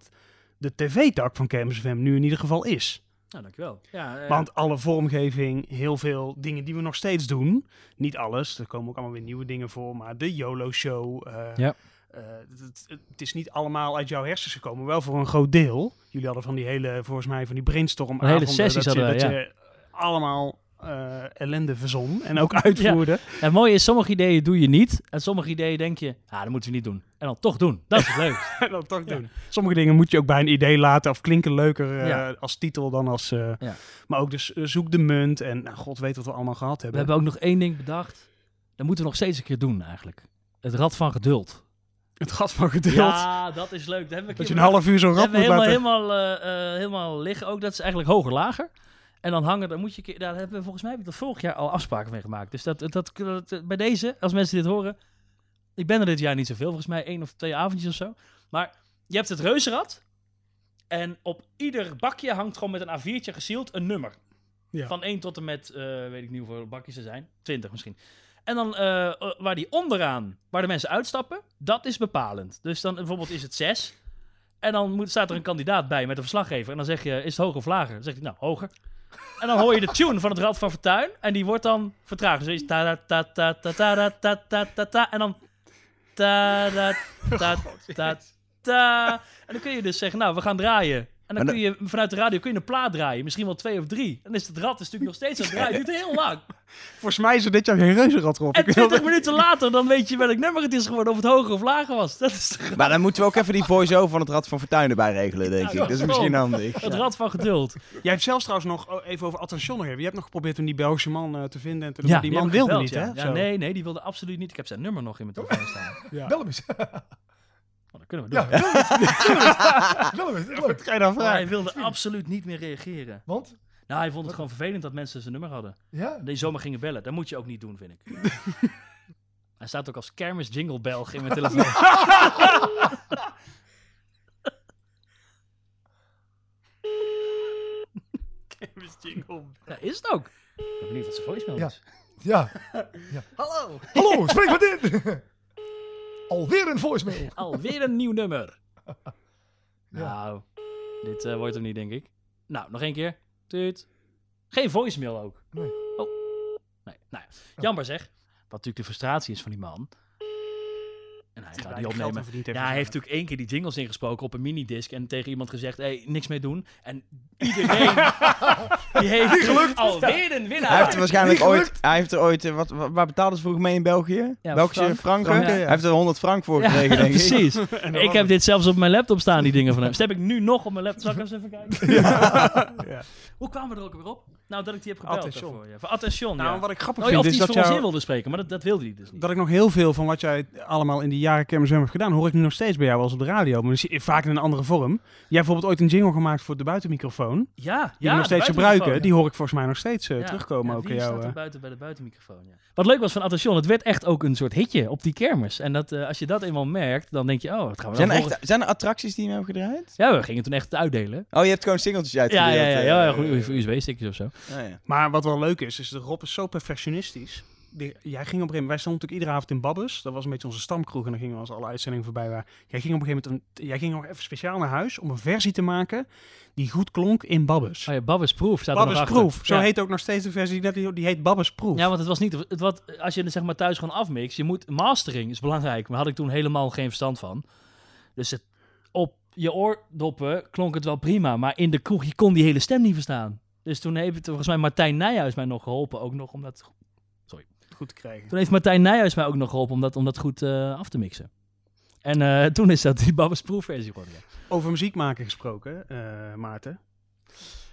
de tv-tak van Kermis FM nu in ieder geval is. Nou, dankjewel. Ja, eh, Want alle vormgeving, heel veel dingen die we nog steeds doen. Niet alles, er komen ook allemaal weer nieuwe dingen voor. Maar de YOLO-show. eh, Ja. eh, het, het- is niet allemaal uit jouw hersens gekomen. Wel voor een groot deel. Jullie hadden van die hele, volgens mij, van die brainstorm Een hele sessies je, hadden wij, dat je allemaal eh, ellende verzon en ook uitvoerde. En het mooie is, sommige ideeën doe je niet. En sommige ideeën denk je, ah, dat moeten we niet doen. En dan toch doen. Dat is het leuk. En dat toch doen. Sommige dingen moet je ook bij een idee laten of klinken leuker eh, Ja. als titel dan als... eh, Ja. Maar ook dus zoek de munt en nou, god weet wat we allemaal gehad We hebben. hebben ook nog één ding bedacht. Dat moeten we nog steeds een keer doen eigenlijk. Het rad van geduld. Het gat van geduld. Ja, dat is leuk. Dat, hebben we Dat je een half uur rad hebben moet laten... helemaal, helemaal, eh, helemaal liggen. Ook dat is eigenlijk hoger, lager. En dan hangen, dan moet je, daar hebben we volgens mij heb ik dat vorig jaar al afspraken mee gemaakt. Dus dat, dat, dat, bij deze, als mensen dit horen, ik ben er dit jaar niet zoveel, volgens mij één of twee avondjes of zo. Maar je hebt het reuzenrad en op ieder bakje hangt gewoon met een A4'tje gesield een nummer. Ja. Van 1 tot en met, eh, weet ik niet hoeveel bakjes er zijn, 20 misschien. En dan eh, eh, waar die onderaan, waar de mensen uitstappen, dat is bepalend. Dus dan bijvoorbeeld is het 6. En dan moet, staat er een kandidaat bij met een verslaggever. En dan zeg je, is het hoger of lager? Dan zegt hij, nou, hoger. En dan hoor je de tune van het Rad van Fortuin. En die wordt dan vertraagd. Dus ta ta ta ta ta ta ta ta ta ta En dan ta ta ta ta ta. En dan kun je dus zeggen, nou, we gaan draaien. En dan Maar kun je vanuit de radio kun je een plaat draaien. Misschien wel twee of drie. Dan is het rad is natuurlijk nog steeds aan het draaien. Het duurt heel lang. Volgens mij is er dit jaar geen reuzenrad erop. En Ik wil 20 dat- minuten later, dan weet je welk nummer het is geworden. Of het hoger of lager was. Dat is Maar dan moeten we ook even die voice-over van het Rad van Fortuin erbij regelen, denk ik. Dat is misschien handig. het rad van geduld. Jij hebt zelfs trouwens nog, oh, even over Attention nog even. Je hebt nog geprobeerd om die Belgische man eh, te vinden en te doen. Ja, die man wilde gebeld, niet, ja. hè? nee, nee, die wilde absoluut niet. Ik heb zijn nummer nog in mijn telefoon staan. Ja. Bel hem eens. Oh, dat kunnen we Ja, doen. is leuk. Ga je dan hij wilde absoluut niet meer reageren. Want? Nou, hij vond het gewoon vervelend dat mensen zijn nummer hadden. Ja? Die zomaar gingen bellen. Dat moet je ook niet doen, vind ik. hij staat ook als kermis jingle Belg in mijn telefoon. ja, is het ook. Ik ben benieuwd wat zijn voicemail Ja. is. Ja. Hallo. Hallo, spreek wat in. Alweer een voicemail. Alweer een nieuw nummer. Nou, dit eh, wordt hem niet, denk ik. Nou, nog één keer. Tuut. Geen voicemail ook. Nee. Oh. Nee, nou ja. Jammer zeg. Wat natuurlijk de frustratie is van die man. En hij gaat Ja, die opnemen. Ja, heeft hij heeft natuurlijk één keer die jingles ingesproken op een minidisc. En tegen iemand gezegd, hé, hey, niks mee doen. En iedereen, die heeft alweer een winnaar. Hij heeft er waarschijnlijk ooit... Hij heeft er ooit... eh, Wat, wat, waar betaalden ze vroeger mee in België? Ja, Belgische frank. franken? Hij heeft er 100 frank voor Ja, gekregen, denk ik. precies. Ik heb dit zelfs op mijn laptop staan, die dingen van hem. Dus heb ik nu nog op mijn laptop. Zal ik eens even kijken? Ja. Hoe kwamen we er ook weer op? Nou, dat ik die heb gebeld Attention. daarvoor. Ja. Voor Attention, Nou, ja. wat ik grappig Oh, vind of is die dat iets voor ons jou- in wilde spreken, maar dat, dat wilde hij dus niet. dat ik nog heel veel van wat jij allemaal in die jaren Kermis FM hebt gedaan, hoor ik nu nog steeds bij jou als op de radio. Maar vaak in een andere vorm. Jij hebt bijvoorbeeld ooit een jingle gemaakt voor de buitenmicrofoon. Die Ja, we ja, nog steeds gebruiken. Die hoor ik volgens mij nog steeds eh, Ja, terugkomen ja, ook in wie jou. staat er eh. buiten bij de buitenmicrofoon, ja. Wat leuk was van Attention, het werd echt ook een soort hitje op die kermis. En dat, eh, als je dat eenmaal merkt, dan denk je, oh, wat gaan we Zijn dan er, echt, zijn er attracties die hem hebben gedraaid? Ja, we gingen toen echt uitdelen. Oh, je hebt gewoon singeltjes Ja, uitgedeeld. ja, ja, ja, ja, goed, USB-stickjes of zo. oh, ja. Maar wat wel leuk is, is de Rob is zo perfectionistisch. Die- jij ging op een gegeven moment, wij stonden natuurlijk iedere avond in Babbes. Dat was een beetje onze stamkroeg en dan gingen we als alle uitzendingen voorbij waren. Jij ging op een gegeven moment, een, jij ging nog even speciaal naar huis om een versie te maken die goed klonk in Babbes. Oh ja, Babbes Proof staat er Babbes. Proof, zo Ja. heet ook nog steeds de versie, die, die heet Babbes Proof. Ja, want het was niet... Het, wat, als je het zeg maar thuis gewoon afmixt, je moet... Mastering is belangrijk, maar had ik toen helemaal geen verstand van. Dus het, op je oordoppen klonk het wel prima, maar in de kroeg, je kon die hele stem niet verstaan. Dus toen heeft het volgens mij Martijn Nijhuis mij nog geholpen, ook nog om dat... goed te krijgen. Toen heeft Martijn Nijhuis mij ook nog geholpen om dat, om dat goed eh, af te mixen. En eh, toen is dat die Babbes Proof versie geworden. ja. Over muziek maken gesproken, eh, Maarten.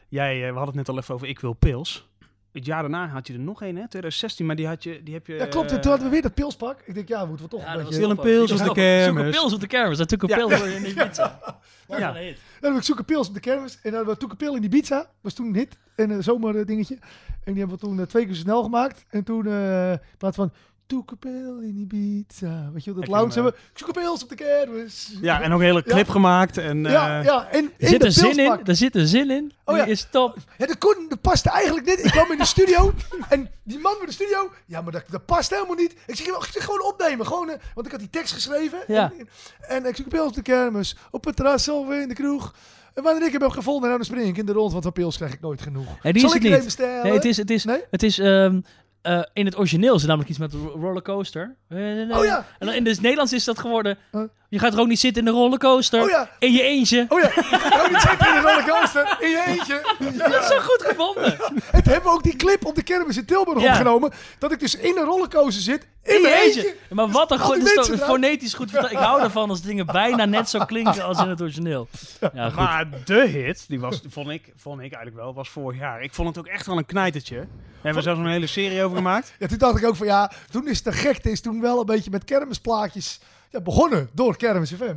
Jij, we hadden het net al even over Ik Wil Pils. Het jaar daarna had je er nog een, hè? 2016, maar die, had je, die heb je... Ja, klopt. En toen hadden we weer dat pilspak. Ik denk, ja, moeten we toch Ja, een dat beetje... Stil en pils op de Zoek kermis. een pils op de kermis. Dat een pils in Ibiza. Dat Ja. een. Dan heb ik zoeken pils op de kermis. En dan hadden we Toek een pil in Ibiza. Was toen een hit. En een zomerdingetje. En die hebben we toen eh, twee keer snel gemaakt. En toen eh, in plaats van Toek een pil in Ibiza. Weet je dat lounge hebben. Ik zoek een pils op de kermis. Ja, en ook een hele clip Ja. gemaakt. En, ja, eh, ja. En Er in zit een zin in. Er zit een zin in. Oh Die ja. is top. Ja, dat, kon, dat paste eigenlijk niet. Ik kwam in de studio en die man bij de studio, ja, maar dat, dat past helemaal niet. Ik zeg, ik zeg gewoon opnemen, gewoon, eh, want ik had die tekst geschreven. Ja. En, en ik zoek op de kermis, op het terras of in de kroeg. En wanneer ik hem heb gevonden, nou dan spring ik in de rond, want van pils krijg ik nooit genoeg. Nee, die Zal is ik het niet. Nee, het is, het is, Nee? het is ehm, eh, in het origineel is het namelijk iets met rollercoaster. Oh ja. En dan in het Nederlands is dat geworden. Je gaat er ook niet zitten in de rollercoaster. Oh ja. In je eentje. Oh ja, oh, die zit in de rollercoaster, in je eentje. Dat is zo goed gevonden. Het hebben we ook die clip op de kermis in Tilburg Ja. opgenomen, dat ik dus in een rollercoaster zit, in, In mijn eentje. eentje. Maar wat een goed. toch eruit. fonetisch goed vertaald. Ik hou ervan als dingen bijna net zo klinken als in het origineel. Ja, goed. Maar de hit, die was, vond, ik, vond ik eigenlijk wel, was vorig jaar. Ik vond het ook echt wel een knijtertje. Daar hebben we zelfs een hele serie over gemaakt. Ja, toen dacht ik ook van ja, toen is de gekte is toen wel een beetje met kermisplaatjes ja, begonnen door Kermis FM.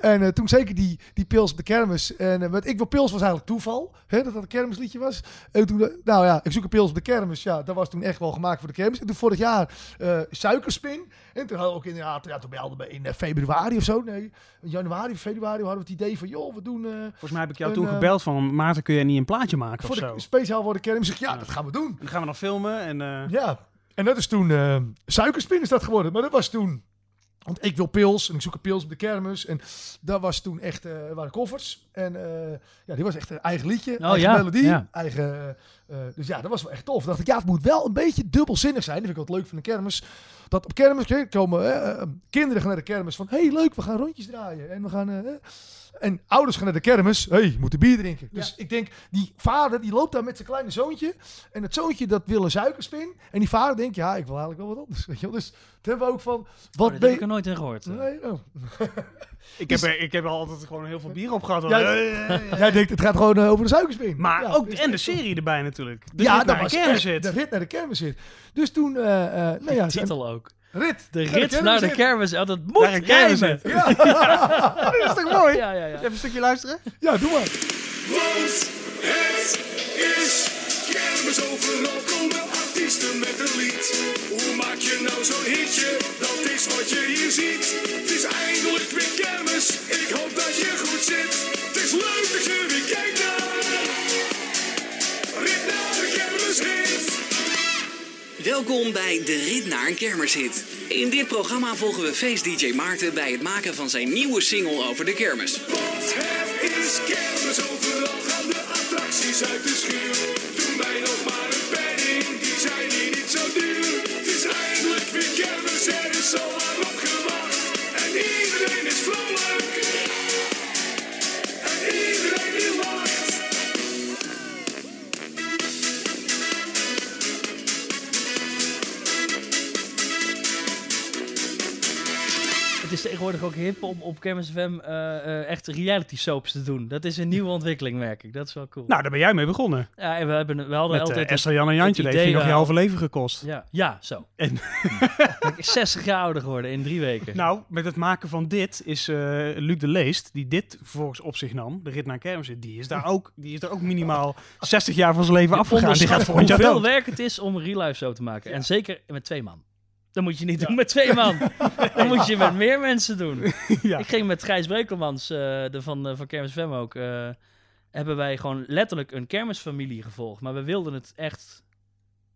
En eh, toen zeker die, die pils op de kermis. En eh, met Ik wil pils was eigenlijk toeval, hè, dat dat een kermisliedje was. En toen, eh, nou ja, ik zoek een pils op de kermis. Ja, dat was toen echt wel gemaakt voor de kermis. En toen vorig jaar eh, suikerspin. En toen hadden we ook inderdaad, ja, toen belden we in februari of zo. Nee, in januari of februari hadden we het idee van, joh, we doen... eh, Volgens mij heb ik jou een, toen gebeld van, Maarten, kun jij niet een plaatje maken voor of zo? de, speciaal voor de kermis. Ik zeg, ja, dat gaan we doen. En dan gaan we nog filmen en... eh, Ja, en dat is toen eh, suikerspin is dat geworden. Maar dat was toen. Want ik wil pils en ik zoek een pils op de kermis. En dat was toen echt, eh waren koffers. En eh, ja, die was echt een eigen liedje, Oh, eigen ja, melodie. ja. Eigen, eh, dus ja, dat was wel echt tof. dacht ik, ja, het moet wel een beetje dubbelzinnig zijn. Dat vind ik wat leuk van de kermis. Dat op kermis komen kinderen gaan naar de kermis van... hey, leuk, we gaan rondjes draaien. En we gaan... eh, eh. en ouders gaan naar de kermis. hey, je moet een bier drinken. Dus ik denk, die vader die loopt daar met zijn kleine zoontje. En het zoontje dat wil een suikerspin. En die vader denkt, ja, ik wil eigenlijk wel wat anders. Weet je wel. Dus toen hebben we ook van... Wat Oh, dat ben heb ik er nooit in gehoord. Nee, oh. ik, heb, er- ik heb er altijd gewoon heel veel bier op gehad. hoor. Jij, Ja, ja, ja, ja. jij denkt, het gaat gewoon eh, over de suikerspin. Maar Ja, ook, dus en de dat- serie erbij natuurlijk. De ja, rit dat naar was een kermis zit. de rit naar de kermis zit. Dus toen, eh, eh, nou ja, De titel ook. Rit. De naar rit naar de kermis. Oh, dat moet Naar een kermis rijmen. zit. Ja. Dat is toch mooi? Ja, ja, ja. Even een stukje luisteren? ja, doe maar. Want het is kermis overal komen artiesten met een lied. Hoe maak je nou zo'n hitje? Dat is wat je hier ziet. Het is eindelijk weer kermis. Ik hoop dat je goed zit. Het is leuk dat je weer kijkt Welkom bij De Rit naar een Kermishit. In dit programma volgen we feest-dj Maarten bij het maken van zijn nieuwe single over de kermis. Het is kermis overal gaan de attracties uit de schuur. Doen wij nog maar een penning, die zijn hier niet zo duur. Het is eindelijk weer kermis, er is zo lang Het is tegenwoordig ook hip om op Kermis FM eh, eh, echt reality soaps te doen. Dat is een nieuwe ontwikkeling, merk ik. Dat is wel cool. Nou, daar ben jij mee begonnen. ja, en we, hebben, we hadden Met altijd... uh, Esther, Jan en Jantje. Dat heeft je nog je halve leven gekost. Ja, ja zo. En- Ik ben 60 jaar ouder geworden in drie weken. Nou, met het maken van dit is eh, Luc de Leest, die dit vervolgens op zich nam, de rit naar kermis, die is daar ook, die is daar ook minimaal 60 jaar van zijn leven afgegaan. Die gaat jaar hoeveel werk het is om een real life show te maken. En zeker met twee man. Dat moet je niet doen met twee man. Dat moet je met meer mensen doen. Ja. Ik ging met Gijs Brekelmans, eh, de van, eh, van Kermis FM ook, eh, hebben wij gewoon letterlijk een kermisfamilie gevolgd. Maar we wilden het echt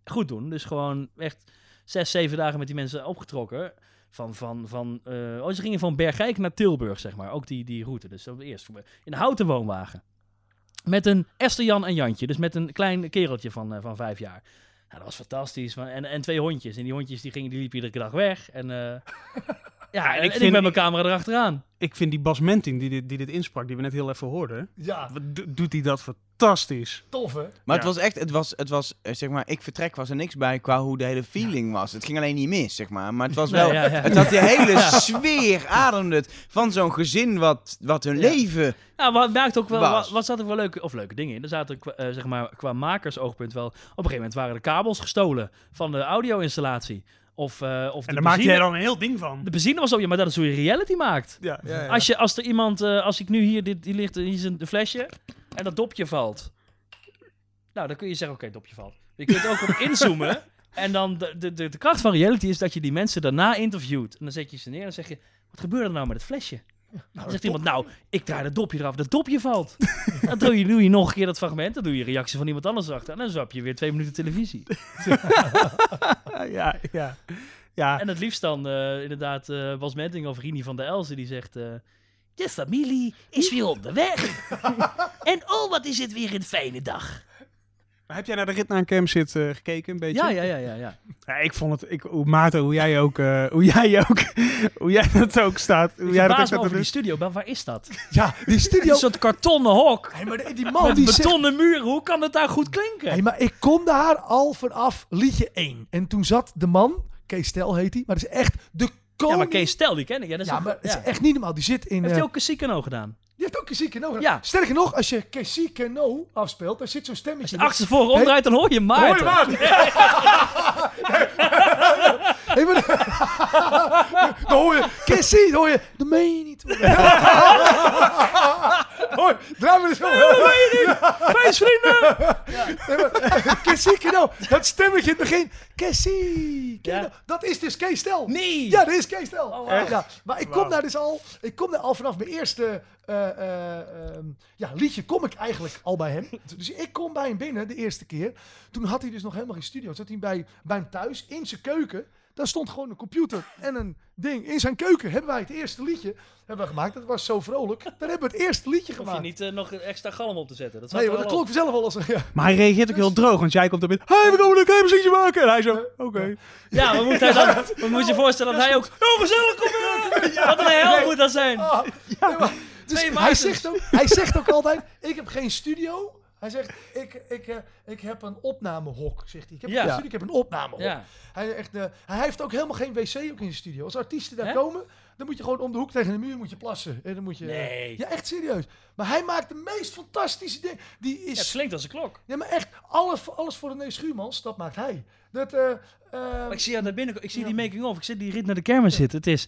goed doen. Dus gewoon echt zes, zeven dagen met die mensen opgetrokken. Van, van, van, oh, ze gingen van Bergijk naar Tilburg, zeg maar. Ook die, die route. Dus dat eerst in een houten woonwagen. Met een Esther, Jan en Jantje. Dus met een klein kereltje van, van vijf jaar. Ja, dat was fantastisch. Maar- En, en twee hondjes. En die hondjes die gingen, die liepen iedere dag weg. En, eh, Ja, en, ik ik, vind- met mijn camera erachteraan. Ik vind die Bas Menting, die dit, die dit insprak, die we net heel even hoorden, Ja, doet hij dat fantastisch. tof hè? Maar het was echt, het was, het was, eh, zeg maar, ik vertrek was er niks bij qua hoe de hele feeling was. Het ging alleen niet mis, zeg maar. Maar het was wel, Nee, ja, ja. het had die hele sfeer, ademde het, van zo'n gezin wat, wat hun Ja. leven... Ja, wat maakt ook wel, wat, wat zat er wel leuke, of leuke dingen in. Er zaten, qua- eh, zeg maar, qua makersoogpunt wel, op een gegeven moment waren de kabels gestolen van de audio-installatie. Of, eh of En daar maak jij dan een heel ding van. De benzine was op, ja, maar dat is hoe je reality maakt. Ja, ja, ja. Als, je, als er iemand, eh, als ik nu hier, dit, hier ligt, hier is een flesje en dat dopje valt. Nou, dan kun je zeggen, oké, dopje valt. Je kunt ook op inzoomen. En dan de, de, de, de kracht van reality is dat je die mensen daarna interviewt. En dan zet je ze neer en dan zeg je, wat gebeurde er nou met het flesje? Dan zegt iemand, nou, ik draai het dopje eraf, dat dopje valt. dan doe je, doe je nog een keer dat fragment, dan doe je reactie van iemand anders achter. En dan zap je weer twee minuten televisie. ja, ja. ja. En het liefst dan eh, inderdaad eh Bas Menting of Rini van der Elzen die zegt... eh, de familie is weer op de weg. en oh, wat is het weer een fijne dag. Maar heb jij naar de rit naar een zit eh, gekeken een beetje? Ja, ja, ja, ja. ja. Ja, ik vond het, ik, hoe, Maarten, hoe jij ook, eh, hoe jij ook, hoe jij dat ook staat. Hoe Ik jij dat ook staat over die studio, maar waar is dat? Ja, die studio. Een soort kartonnen hok. Hey, maar die- die man Met die zegt... betonnen muren, hoe kan het daar goed klinken? Hey, maar ik kom daar al vanaf liedje 1. En toen zat de man, Kees Stel heet hij, maar dat is echt de koning. ja, maar Kees Stel, die ken ik. Ja, dat is Ja, maar het is echt niet normaal. Die zit in... Heeft eh, hij ook Casino gedaan? Die heeft ook Cassie Cano Ja. Sterker nog, als je Cassie Cano afspeelt, daar zit zo'n stemmetje. Achterstevoren omdraait, dan hoor je Maarten. Hoor je Hey, maar dan hoor je Cassie, dan hoor je... Dat meen je niet. Hoi, draai me eens om. Feestvrienden! Nee, maar, Cassie Cano, dat stemmetje in het begin. Ja. dat is dus Kees Stel. Nee! Ja, dat is Kees Stel. Oh, ja, maar ik kom daar dus al, ik kom daar al vanaf mijn eerste eh, eh, ehm, ja, liedje kom ik eigenlijk al bij hem. Dus ik kom bij hem binnen de eerste keer. Toen had hij dus nog helemaal geen studio. Zat hij bij, bij hem thuis in zijn keuken. Daar stond gewoon een computer en een ding. In zijn keuken hebben wij het eerste liedje hebben we gemaakt. Dat was zo vrolijk. Daar hebben we het eerste liedje Hoef je gemaakt. niet eh, nog extra galm op te zetten. Dat zat nee, maar dat klonk vanzelf al als een... Ja. Maar hij reageert ook heel droog, want jij komt er binnen. Hé, hey, we komen een klein muziekje maken. En hij zo, oké. Ja, maar moet, hij dan, maar moet je voorstellen dat hij ook... Oh, gezellig, kom maar! Wat een hel moet dat zijn. Ah, nee, maar- dus hij, zegt ook, hij zegt ook altijd, ik heb geen studio. Hij zegt, ik, ik, eh, ik heb een opnamehok, zegt hij. Ik heb Ja. studio, ik heb een opnamehok. Ja. Hij, echt, eh, hij heeft ook helemaal geen wc ook in zijn studio. Als artiesten daar Hè? komen, dan moet je gewoon om de hoek tegen de muur moet je plassen. En dan moet je, Nee. Ja, echt serieus. Maar hij maakt de meest fantastische dingen. Die Ja, het is... klinkt als een klok. Ja, maar echt, alles, alles voor René Schuurmans, dat maakt hij. Dat, eh, eh, Maar ik zie daar binnen, ik zie die making-of, ik zie die rit naar de kermis zitten. Het is,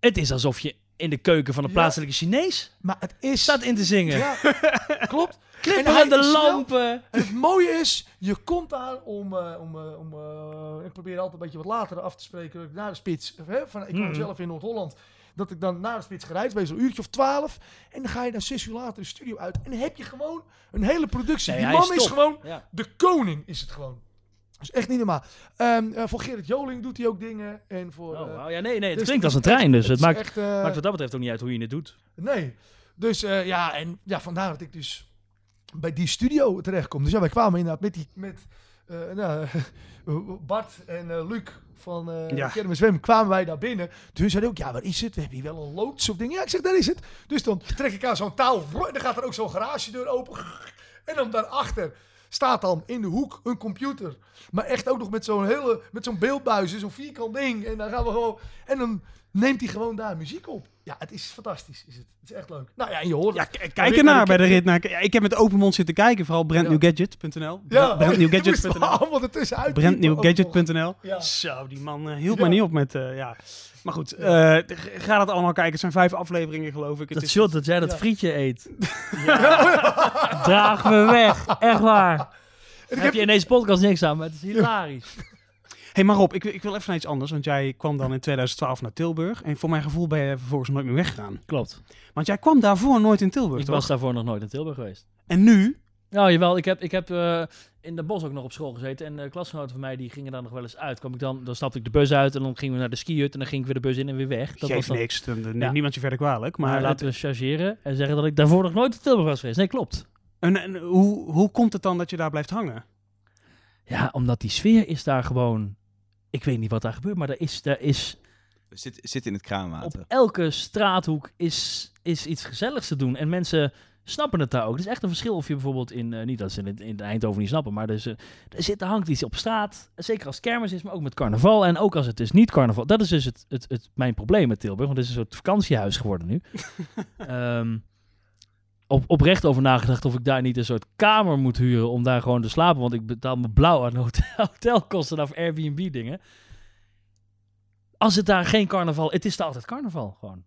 het is alsof je in de keuken van een plaatselijke Chinees maar het is... staat in te zingen. Ja, klopt. Klippen hij aan de lampen. En het mooie is, je komt daar om, eh, om, eh, om eh, ik probeer altijd een beetje wat later af te spreken, na de spits. Hè, van, ik woon Mhm. zelf in Noord-Holland. Dat ik dan na de spits gereisd ben, zo'n uurtje of twaalf. En dan ga je dan zes uur later de studio uit. En dan heb je gewoon een hele productie. Nee, Die man is gewoon Ja. de koning, is het gewoon. Dat is echt niet normaal. Ehm, eh, voor Gerrit Joling doet hij ook dingen. En voor, Oh, ja, nee, nee, het dus klinkt als een trein, dus het maakt, echt, maakt wat dat betreft ook niet uit hoe je het doet. Nee. Dus ja, en ja, vandaar dat ik dus bij die studio terechtkom. Dus ja, wij kwamen inderdaad met die, met eh, nou, Bart en eh, Luc van eh Ja. Kermis Zwem kwamen wij daar binnen. Toen zei hij ook, ja, waar is het? We hebben hier wel een loods of ding. Ja, ik zeg, daar is het. Dus dan trek ik aan zo'n touw. En dan gaat er ook zo'n garagedeur open. En dan daarachter staat dan in de hoek een computer. Maar echt ook nog met zo'n hele, met zo'n beeldbuis, zo'n vierkant ding. En dan gaan we gewoon, en dan neemt hij gewoon daar muziek op. Ja, het is fantastisch. Is het. het is echt leuk. Nou ja, en je hoort Ja, het. kijk ernaar bij de rit naar. Ja, ik heb met open mond zitten kijken, vooral brandnewgadget.nl. Ja, brandnewgadget.nl. allemaal ertussen uit. brandnewgadget.nl. Ja. Zo, die man eh, hield Ja. me niet op met, eh, ja. Maar goed, eh, ga dat allemaal kijken. Het zijn vijf afleveringen, geloof ik. Het Dat is- shot dat jij dat frietje eet. Draag me weg, echt waar. Daar heb- heb je in deze podcast niks aan, maar het is hilarisch. Hey, maar Rob, ik, ik wil even naar iets anders. Want jij kwam dan in 2012 naar Tilburg. En voor mijn gevoel ben je vervolgens nooit meer weggegaan. Klopt. Want jij kwam daarvoor nooit in Tilburg, Ik toch? was daarvoor nog nooit in Tilburg geweest. En nu? Nou, jawel. Ik heb, ik heb eh, in de bos ook nog op school gezeten. En uh, klasgenoten van mij die gingen daar nog wel eens uit. Kwam ik dan, dan stapte ik de bus uit en dan gingen we naar de skihut. En dan ging ik weer de bus in en weer weg. Dat Geeft was dan, niks. Dan, dan neemt Ja. niemand je verder kwalijk. Maar, Maar laten we chargeren en zeggen dat ik daarvoor nog nooit in Tilburg was geweest. Nee, klopt. En, en hoe, hoe komt het dan dat je daar blijft hangen? Ja, omdat die sfeer is daar gewoon... Ik weet niet wat daar gebeurt, maar er is... Er is Zit, zit in het kraanwater. Op elke straathoek is, is iets gezelligs te doen. En mensen snappen het daar ook. Het is echt een verschil of je bijvoorbeeld in... eh, niet dat ze het in Eindhoven niet snappen, maar er, eh, er zit, er hangt iets op straat. Zeker als kermis is, maar ook met carnaval. En ook als het dus niet carnaval... Dat is dus het, het, het, mijn probleem met Tilburg. Want het is een soort vakantiehuis geworden nu. Ehm, op, oprecht over nagedacht of ik daar niet een soort kamer moet huren om daar gewoon te slapen. Want ik betaal me blauw aan hotel, hotelkosten of Airbnb dingen. Als het daar geen carnaval... Het is daar altijd carnaval gewoon.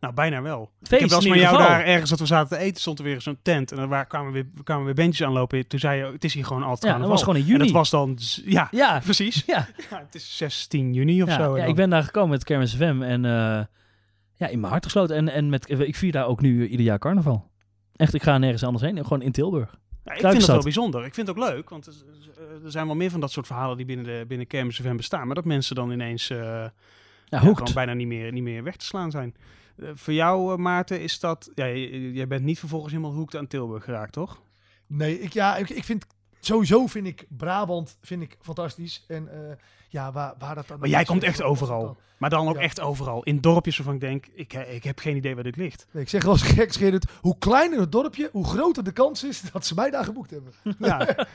Nou, bijna wel. Feest ik heb wel eens met jou geval. daar ergens dat we zaten te eten, stond er weer zo'n tent. En dan waar, kwamen, weer, kwamen weer bandjes aanlopen. Toen zei je, het is hier gewoon altijd Ja, dat carnaval. was gewoon in En juni. dat was dan, ja, Ja, precies. ja. Ja, het is 16 juni of ja, zo. en ja, ik ben daar gekomen met Kermis FM en eh, ja, in mijn hart gesloten. En, en met, ik vier daar ook nu ieder jaar carnaval. Echt, ik ga nergens anders heen. Gewoon in Tilburg. Ja, ik vind het Kruikenstad. wel bijzonder. Ik vind het ook leuk, want er, zijn wel meer van dat soort verhalen die binnen, de, binnen Kermis FM bestaan. Maar dat mensen dan ineens eh, ja, gewoon bijna niet meer, niet meer weg te slaan zijn. Eh, voor jou, eh, Maarten, is dat... Ja, jij bent niet vervolgens helemaal hoekt aan Tilburg geraakt, toch? Nee, ik, ja, ik, ik vind sowieso vind ik Brabant vind ik fantastisch. En eh, ja, waar, waar dat dan... Maar jij komt echt overal. Maar dan ook Ja. echt overal. In dorpjes waarvan ik denk, ik, ik heb geen idee waar dit ligt. Nee, ik zeg wel eens gekscherend, hoe kleiner het dorpje, hoe groter de kans is dat ze mij daar geboekt hebben. Ja.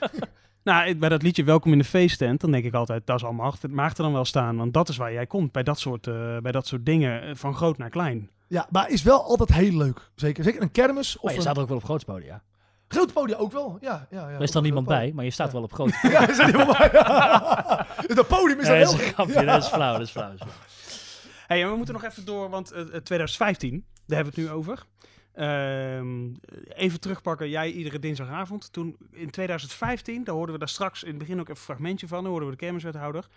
nou, bij dat liedje Welkom in de feesttent, dan denk ik altijd, dat zal Maarten, Maarten dan wel staan. Want dat is waar jij komt, bij dat soort, eh, bij dat soort dingen, eh, van groot naar klein. Ja, maar is wel altijd heel leuk. Zeker, zeker een kermis. Of Maar je een staat er ook wel op grootspodia. Groot podium ook wel. Ja, ja, ja, Er is dan niemand bij, maar je staat wel op groot. podium. Ja, is er niemand bij. Dus dat podium is is een grapje, dat is flauw, dat is flauw. dat is flauw. hey, en we moeten nog even door, want eh, eh, 2015, daar hebben we het nu over. Ehm, even terugpakken, jij iedere dinsdagavond. Toen in 2015, daar hoorden we daar straks in het begin ook even een fragmentje van, daar hoorden we de kermiswethouder.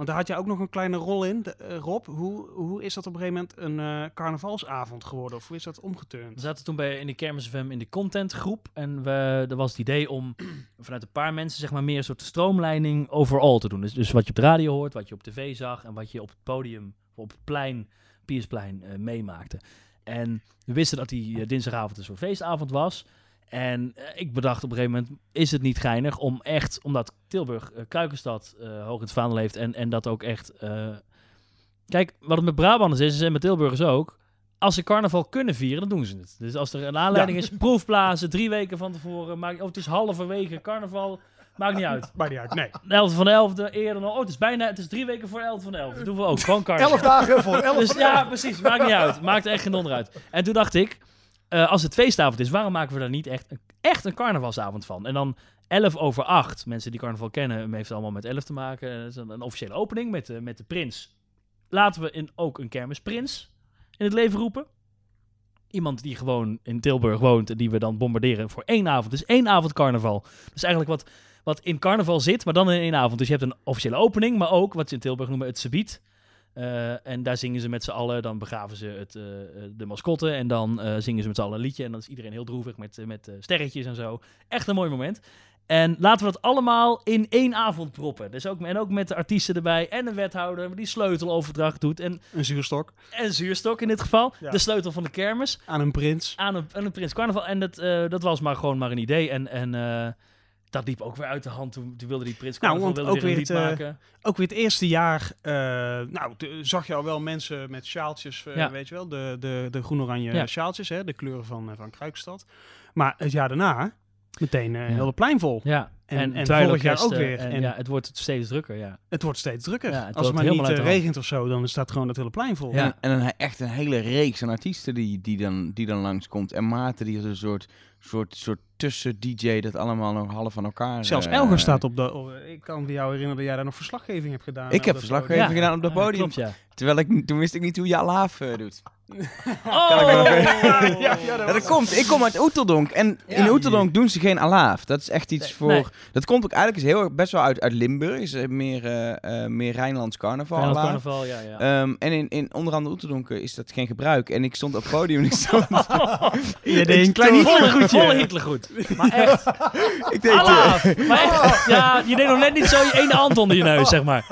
Want daar had jij ook nog een kleine rol in, eh, Rob. Hoe, hoe is dat op een gegeven moment een eh, carnavalsavond geworden? Of hoe is dat omgeturnd? We zaten toen bij, in de Kermis FM in de contentgroep. En we, er was het idee om vanuit een paar mensen zeg maar, meer een soort stroomlijning overal te doen. Dus, dus wat je op de radio hoort, wat je op tv zag en wat je op het podium, op het plein, Piersplein, eh, meemaakte. En we wisten dat die dinsdagavond een soort feestavond was. En eh, ik bedacht op een gegeven moment, is het niet geinig om echt, omdat Tilburg, eh Kuikenstad, eh, hoog in het vaandel heeft en, en dat ook echt... Kijk, wat het met Brabanders is, en met Tilburgers ook, als ze carnaval kunnen vieren, dan doen ze het. Dus als er een aanleiding Ja. is, proefblazen, drie weken van tevoren, maakt, oh, het is halverwege carnaval, maakt niet uit. Maakt niet uit, nee. De 11 van de 11e, eerder nog. Oh, het is bijna, het is drie weken voor de 11 van de 11. Dat doen we ook, gewoon carnaval. Elf dagen voor elf Dus van de ja, precies, maakt niet uit. Maakt echt geen donder uit. En toen dacht ik, eh, als het feestavond is, waarom maken we daar niet echt, echt een carnavalsavond van? En dan 11 over 8, mensen die carnaval kennen, heeft allemaal met 11 te maken. Dat is een, officiële opening met, de met de prins. Laten we in, ook een kermisprins in het leven roepen. Iemand die gewoon in Tilburg woont en die we dan bombarderen voor één avond. Dus één avond carnaval. Dus eigenlijk wat, wat in carnaval zit, maar dan in één avond. Dus je hebt een officiële opening, maar ook wat ze in Tilburg noemen het subiet. Eh, en daar zingen ze met z'n allen, dan begraven ze het, eh, eh, de mascotte en dan zingen ze met z'n allen een liedje. En dan is iedereen heel droevig met, met sterretjes en zo. Echt een mooi moment. En laten we dat allemaal in één avond proppen. Dus ook, en ook met de artiesten erbij en een wethouder die sleuteloverdracht doet. En, Een zuurstok en zuurstok in dit geval. Ja. De sleutel van de kermis aan een prins. aan een, aan een Prins Carnaval. En dat, dat was maar gewoon maar een idee. En, en dat liep ook weer uit de hand. Toen, toen wilde die Prins Nou, want ook weer het, eh, maken. ook weer het eerste jaar, eh, nou, zag je al wel mensen met sjaaltjes, eh, Ja. weet je wel, de, de, de groen-oranje Ja. sjaaltjes, hè, de kleuren van, van Kruikstad. Maar het jaar daarna, meteen Ja. heel de plein vol. Ja, En, en, vorig jaar ook weer. En, En ja, het wordt steeds drukker, ja. het wordt steeds drukker. Ja, het Als het maar niet eh, regent of zo, dan staat gewoon dat hele plein vol. Ja. En, dan echt een hele reeks aan artiesten die, die, dan, die dan langskomt. En Maarten die is een soort, soort, soort tussen-DJ dat allemaal nog half aan elkaar... Zelfs eh, Elger staat op de... oh, ik kan me jou herinneren dat jij daar nog verslaggeving hebt gedaan. Ik heb verslaggeving gedaan op dat podium. klopt, ja. Terwijl ik, toen wist ik niet hoe je Alaaf eh, doet. Oh! Kan ik Ja, ja, Ja, dat komt. Ik kom uit Oeteldonk. En in Oeteldonk doen ze geen alaaf. Dat is echt iets Nee, voor... nee. Dat komt ook eigenlijk is heel, erg- best wel uit, uit Limburg. Is eh, meer, eh, eh, meer Rijnlands carnaval. Rijnland alaaf. Carnaval, ja, ja. Ehm, en in, in onder andere Oeteldonk is dat geen gebruik. En ik stond op het podium en ik stond... Je deed een klein volle, Hitlergoedje. volle Hitlergoed. Maar echt, ik deed... alaaf. Maar echt, ja, je deed nog net niet zo je ene hand onder je neus, zeg maar.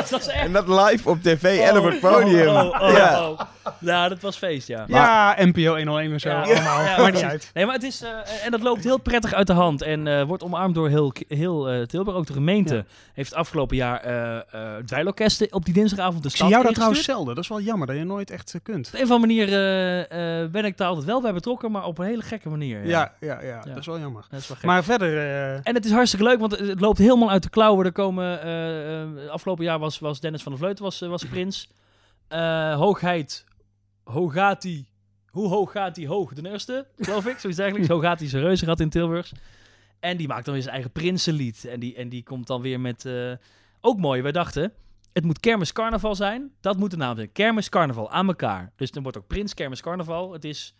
Dat was echt... En dat live op tv en op het podium. Oh, oh, oh, ja. oh. Ja, dat was feest, ja. Ja, NPO 101 en zo. Ja, allemaal. ja, Maakt niet uit. Nee, maar het is, eh, en dat loopt heel prettig uit de hand en eh, wordt omarmd door heel, heel eh, Tilburg. Ook de gemeente Ja. heeft afgelopen jaar eh eh dweilorkesten op die dinsdagavond de Ik stad zie jou dat trouwens zelden. Dat is wel jammer dat je nooit echt kunt. Op een of andere manier eh, eh, ben ik daar altijd wel bij betrokken, maar op een hele gekke manier. Ja, ja, ja, dat is wel jammer. Dat is wel gek. Maar verder... eh, En het is hartstikke leuk, want het loopt helemaal uit de klauwen. Er komen, afgelopen jaar was, was Dennis van der Vleuten was, was prins. Eh, hoogheid, hoe gaat hij? Hoe hoog gaat hij? Hoog, de eerste, geloof ik. Zoiets eigenlijk. Zo gaat hij zijn reuzenrad in Tilburgs. En die maakt dan weer zijn eigen prinsenlied. En die, en die komt dan weer met... eh, ook mooi, wij dachten... Het moet kermis carnaval zijn. Dat moet de naam zijn. Kermis carnaval, aan elkaar. Dus dan wordt ook prins kermis carnaval. Het is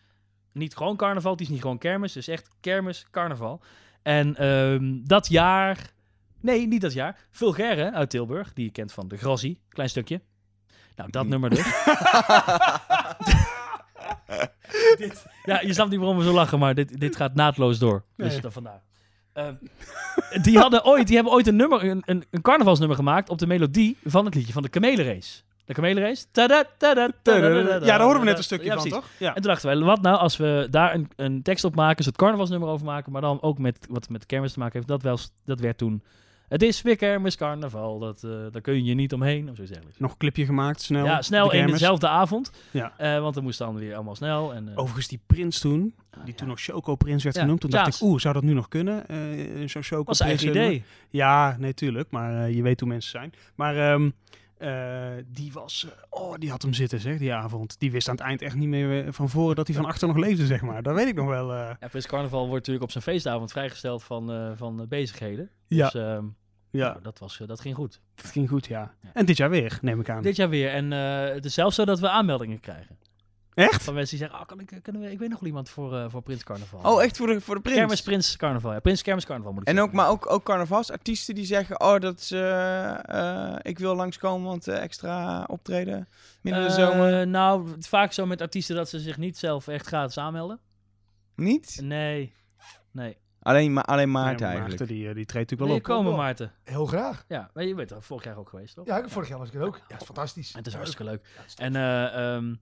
niet gewoon carnaval, het is niet gewoon kermis. Het is echt kermis carnaval. En ehm, dat jaar... Nee, niet dat jaar. Vulgaire uit Tilburg, die je kent van de Grassie. Klein stukje. Nou, dat nummer dus. dit, ja, je snapt niet waarom we zo lachen, maar dit, dit gaat naadloos door. Dus dan vandaar. Ehm, die, hadden ooit, die hebben ooit een, nummer, een, een, een carnavalsnummer gemaakt op de melodie van het liedje van de kamelenrace. De kamelenrace. Tada, tada, tada, Ja, daar horen we net een stukje Ja, van, toch? Ja. En toen dachten wij, wat nou als we daar een, een tekst op maken, dus het carnavalsnummer over maken, maar dan ook met wat met kermis te maken heeft. Dat, wel, dat werd toen, het is weer kermis carnaval, dat, eh, daar kun je niet omheen, of zo zeggen. Nog een clipje gemaakt, snel. Ja, snel de in dezelfde avond. Ja. Eh, want dan moest dan weer allemaal snel. En, eh, Overigens, die prins toen, die toen nog Choco-prins werd Ja, genoemd, toen Klaas. dacht ik, oeh, zou dat nu nog kunnen? Zo'n Choco-prins. Was eigen eh, idee. Ja, nee, tuurlijk, maar je weet hoe mensen zijn. Maar ehm, eh, die was, eh, oh, die had hem zitten, zeg, die avond. Die wist aan het eind echt niet meer eh, van voren dat hij van achter nog leefde, zeg maar. Dat weet ik nog wel. eh. Ja, Prins Carnaval wordt natuurlijk op zijn feestavond vrijgesteld van, van bezigheden. Ja. Dus ehm, Ja. nou, dat, was, dat ging goed. Dat ging goed, ja. En dit jaar weer, neem ik aan. Dit jaar weer. En het is zelfs zo dat we aanmeldingen krijgen. Echt? Van mensen die zeggen, oh, kan ik, kunnen we, ik weet nog wel iemand voor, eh, voor Prins Carnaval. Oh, echt voor de, voor de prins? Kermis Prins Carnaval, ja. Prins Kermis Carnaval moet ik En ook, zeggen. maar ook, ook carnavalsartiesten die zeggen, oh, dat is, eh, eh, ik wil langskomen, want extra optreden midden in de zomer. Nou, het- vaak zo met artiesten dat ze zich niet zelf echt gratis aanmelden. Niet? Nee. Nee. Alleen, maar alleen Ja, Maarten maar eigenlijk. Maarten, die, die treedt natuurlijk wel je op. komen, Maarten? Heel graag. Ja, maar je bent er vorig jaar ook geweest, toch? Ja, ik- vorig jaar was ik er ook. Ja, het is fantastisch. Het is hartstikke leuk. Ja, het is En eh, ehm,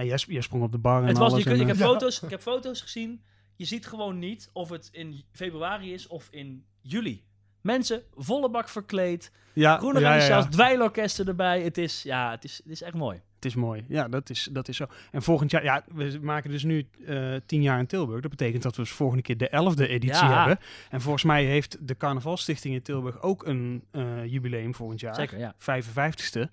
Ja, jij, sp- jij sprong op de bar en het was, alles. je, en, ik, heb eh, foto's, ik heb foto's gezien. Je ziet gewoon niet of het in februari is of in juli. Mensen, volle bak verkleed. ja, Groene ja, ja, dweilorkesten erbij. Het is, ja, het is, het is echt mooi. Het is mooi. Ja, dat is, dat is zo. En volgend jaar, ja, we maken dus nu eh tien jaar in Tilburg. Dat betekent dat we dus volgende keer de elfde editie Ja. hebben. En volgens mij heeft de Carnavalstichting in Tilburg ook een eh, jubileum volgend jaar. Zeker, ja. 55ste.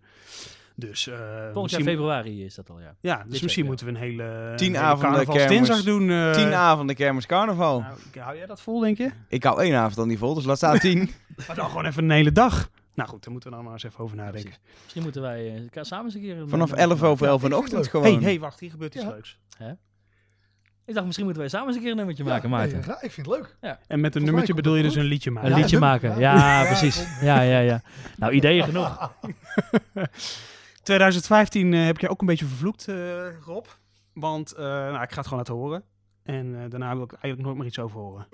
Dus eh Volgend jaar misschien- februari is dat al, ja. Ja, dus Dit misschien moeten we een hele, Tien hele avonden kermis. doen. eh. Tien avonden kermis carnaval. Nou, hou jij dat vol, denk je? Ik hou één avond dan niet vol, dus laat staan tien. Maar dan gewoon even een hele dag. Nou goed, daar moeten we dan maar eens even over nadenken. Misschien moeten wij eh, elkaar samen eens een keer... een- Vanaf een- 11 over 11 in de ochtend gewoon. hey, hey, wacht, hier gebeurt iets Ja. leuks. Ik dacht, misschien moeten wij samen eens een keer een nummertje maken, Ja, Maarten. graag. ik vind het leuk. En met een nummertje bedoel je dus een liedje maken. Een Ja, liedje maken. ja, Ja, ja, precies. Ja, ja, ja. Nou, ideeën genoeg. 2015 eh, heb ik je ook een beetje vervloekt, eh, Rob. Want eh, nou, ik ga het gewoon laten horen. En eh, daarna wil ik eigenlijk nooit meer iets over horen.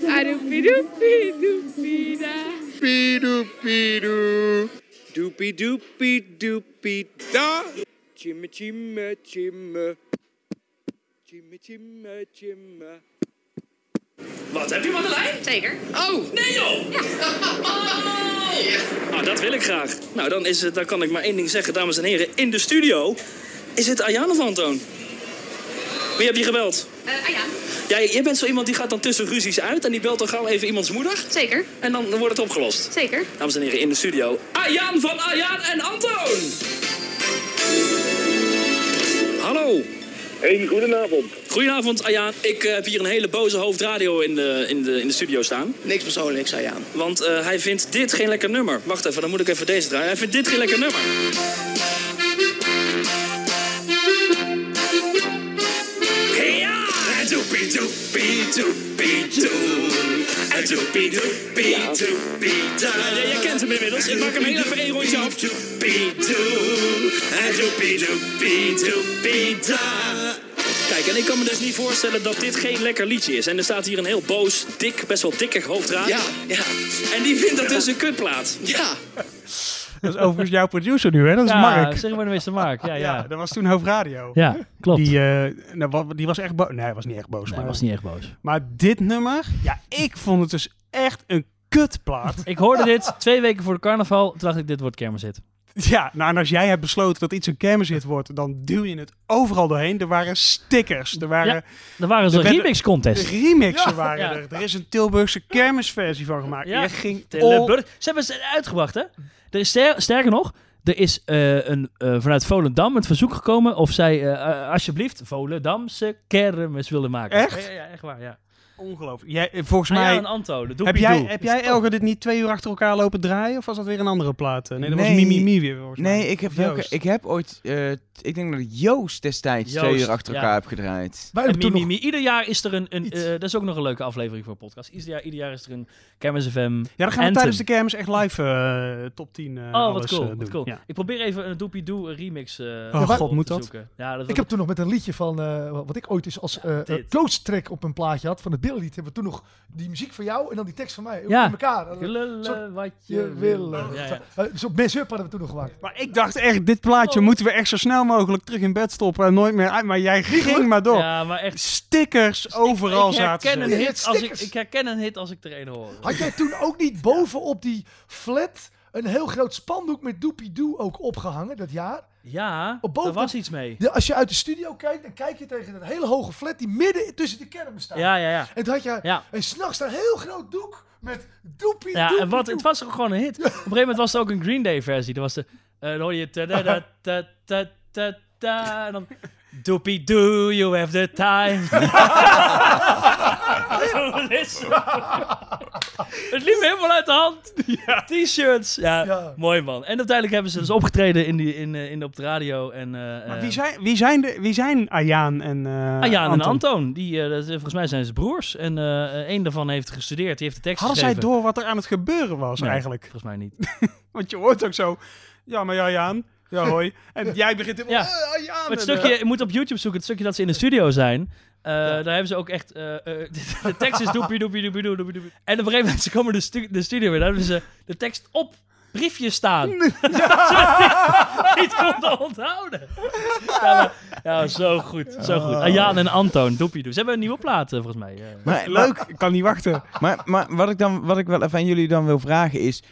Da. Chimme chimme chimme. Chimme chimme chimme. Wat, heb je Madeleine? Zeker. Oh! Nee joh! Oh! Ah, dat wil ik graag. Nou, dan, is het, dan kan ik maar één ding zeggen, dames en heren. In de studio is het Ayaan of Antoon? Wie heb je gebeld? Eh Ayaan. Jij, jij bent zo iemand die gaat dan tussen ruzies uit en die belt dan gauw even iemands moeder. Zeker. En dan, dan wordt het opgelost. Zeker. Dames en heren, in de studio. Ayaan van Ayaan en Antoon! Hey, goedenavond. Goedenavond, Ayaan. Ik eh, heb hier een hele boze hoofdradio in de, in de, in de studio staan. Niks persoonlijks, Ayaan. Want eh, hij vindt dit geen lekker nummer. Wacht even, dan moet ik even deze draaien. Hij vindt dit geen lekker nummer. Hey, ja! Doepie doepie doepie doe. Doepie doepie doepie da. Ja, jij kent hem inmiddels. Ik maak hem heel even één rondje af. Da. Kijk, en ik kan me dus niet voorstellen dat dit geen lekker liedje is. En er staat hier een heel boos, dik, best wel dikke hoofdraad. Ja, ja. En die vindt dat dus een kutplaat. Ja. Dat is overigens jouw producer nu, hè? Dat is ja, Mark. zeg maar de meester Mark. Ja, ja. dat was toen hoofdradio. Ja, klopt. Die, eh, nou, die was echt boos. Nee, hij was niet echt boos. Nee, maar, hij was niet echt boos. Maar dit nummer, ja, ik vond het dus echt een kutplaat. Ik hoorde dit twee weken voor de carnaval. Toen dacht ik, dit wordt kermishit. Ja, nou en als jij hebt besloten dat iets een kermishit wordt, dan duw je het overal doorheen. Er waren stickers, er waren... Ja, er waren zo'n werden- remix contest. De remixen Ja. waren Ja. er. Er is een Tilburgse kermisversie van gemaakt. Ja, Je ging Tilburg. Ze hebben ze uitgebracht, hè? Er is ster- sterker nog, er is eh, een, eh, vanuit Volendam het verzoek gekomen of zij eh, alsjeblieft Volendamse kermis wilden maken. Echt? Ja, ja, echt waar, ja. Ongelooflijk. Jij, eh, volgens Ah, ja, mij... een Anto, de heb jij, heb jij. Elger dit niet twee uur achter elkaar lopen draaien? Of was dat weer een andere plaat? Nee, dat was Nee. Mimi Mimi weer volgens mij. Nee, ik heb, welke, ik heb ooit, eh, ik denk dat ik Joost destijds twee uur achter ja. elkaar heb gedraaid. Wij En nog. Ieder jaar is er een, een eh, dat is ook nog een leuke aflevering voor podcast. Ieder jaar, ieder jaar is er een Kermis FM Ja, dan gaan we Anthem. tijdens de kermis echt live eh, top 10 eh Oh, alles wat cool, wat cool. Ja. Ik probeer even een Doopie Doe remix eh Oh, god, te moet dat? zoeken. Ja, dat Ik heb toen nog met een liedje van, eh, wat ik ooit eens als eh close track op een plaatje had, van het Billielied, hebben we toen nog die muziek van jou en dan die tekst van mij. Ja. In elkaar. Lullen wat je wil. eh, Ja, ja. Zo'n mess-up hadden we toen nog gemaakt. Maar ik dacht echt, dit plaatje Oh. moeten we echt zo snel mogelijk terug in bed stoppen en nooit meer uit. Maar jij ging maar door. Ja, maar echt. Stickers overal ik zaten herken, een hit als ik, ik herken een hit als ik er een hoor. Had jij toen ook niet bovenop die flat een heel groot spandoek met Doopie Doo ook opgehangen dat jaar? Ja, Op boven daar was iets mee. De- als je uit de studio kijkt, dan kijk je tegen een hele hoge flat die midden tussen de kermis staat. Ja, ja, ja. En toen had je Ja. en s'nachts een heel groot doek met Doopie Ja, Doopie en wat, het was gewoon een hit. Op een gegeven moment was er ook een Green Day versie. Dat was de, eh, dan hoorde je ta da da ta ta ta ta en dan Doopie doo, you have the time. Het. liep helemaal uit de hand. T-shirts. Ja, Ja. mooi man. En uiteindelijk hebben ze dus opgetreden in die, in, eh, in, op de radio. En, eh, Maar eh, wie zijn, wie zijn, de, wie zijn Ayaan en uh, Ayaan en Anton, die, volgens mij zijn ze broers. En een daarvan heeft gestudeerd, die heeft de tekst Hadden zij door wat er aan het gebeuren was Nee, eigenlijk? Volgens mij niet. Want je hoort ook zo, ja maar Ayaan, ja hoi. En jij begint te... Ja. eh, Ayaan. Maar het En, stukje, je moet op YouTube zoeken, het stukje dat ze in de studio zijn. Eh, Daar hebben ze ook echt. eh, eh, de tekst is doepie, doepie, doepie, doepie, doepie, doepie. En op een gegeven moment ze komen de, stu de studio weer. Daar hebben ze de tekst op briefjes staan. Zodat het niet konden onthouden. Ja, maar, ja, zo goed. Zo goed. Ayaan en Anton, doepie, doe. Ze hebben een nieuwe plaat, volgens mij. Maar, Leuk, ik kan niet wachten. Maar, maar wat, ik dan, wat ik wel even aan jullie dan wil vragen is...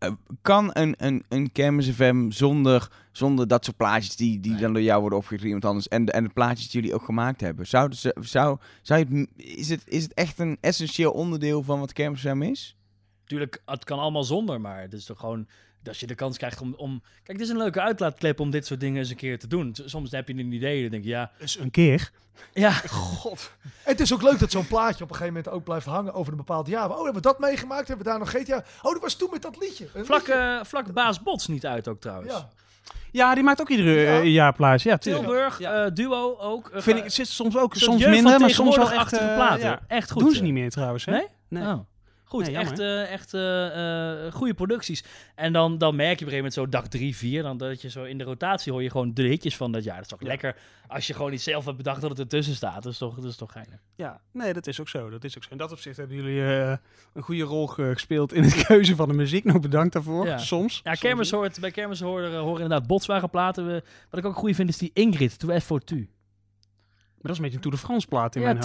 eh, kan een, een, een Kermis FM zonder, zonder dat soort plaatjes die, die dan door jou worden opgegeven iemand anders en de, en de plaatjes die jullie ook gemaakt hebben, zou, zou, zou je het, is, het, is het echt een essentieel onderdeel van wat Kermis FM is? Tuurlijk, het kan allemaal zonder, maar het is toch gewoon... Als je de kans krijgt om, om... Kijk, het is een leuke uitlaatklep om dit soort dingen eens een keer te doen. Soms heb je een idee dan denk je, ja... Dus een keer. Ja, God. En het is ook leuk dat zo'n plaatje op een gegeven moment ook blijft hangen over een bepaald jaar. Oh, hebben we dat meegemaakt? Hebben we daar nog GTA? Oh, dat was toen met dat liedje. Een Vlak, liedje. eh, vlak Baas Bots niet uit ook trouwens. Ja. Ja, die maakt ook iedere eh, jaar plaats. Ja. Tilburg, eh, duo ook. Vind ik, het zit soms ook, soms minder, maar soms wel echt... eh, platen. ja. Echt goed. Doen ze niet meer trouwens, hè? Nee? Nee. Oh. Goed, Nee, echt, eh, echt eh, goede producties. En dan, dan merk je op een gegeven moment zo dag drie, vier, dan dat je zo in de rotatie hoor je gewoon de hitjes van dat jaar. Dat is toch lekker als je gewoon niet zelf hebt bedacht dat het ertussen staat. Dat is toch, dat is toch geinig. Ja, nee, dat is ook zo. Dat is ook zo. In dat opzicht hebben jullie een goede rol ge- gespeeld in het keuze van de muziek. Nog bedankt daarvoor. Ja. Soms. Ja, Soms kermis hoort, bij kermis horen, horen inderdaad Botswagen platen. We, wat ik ook goed vind is die Ingrid, To F for Tu. Maar dat is een beetje een Tour de France plaat in Ja, mijn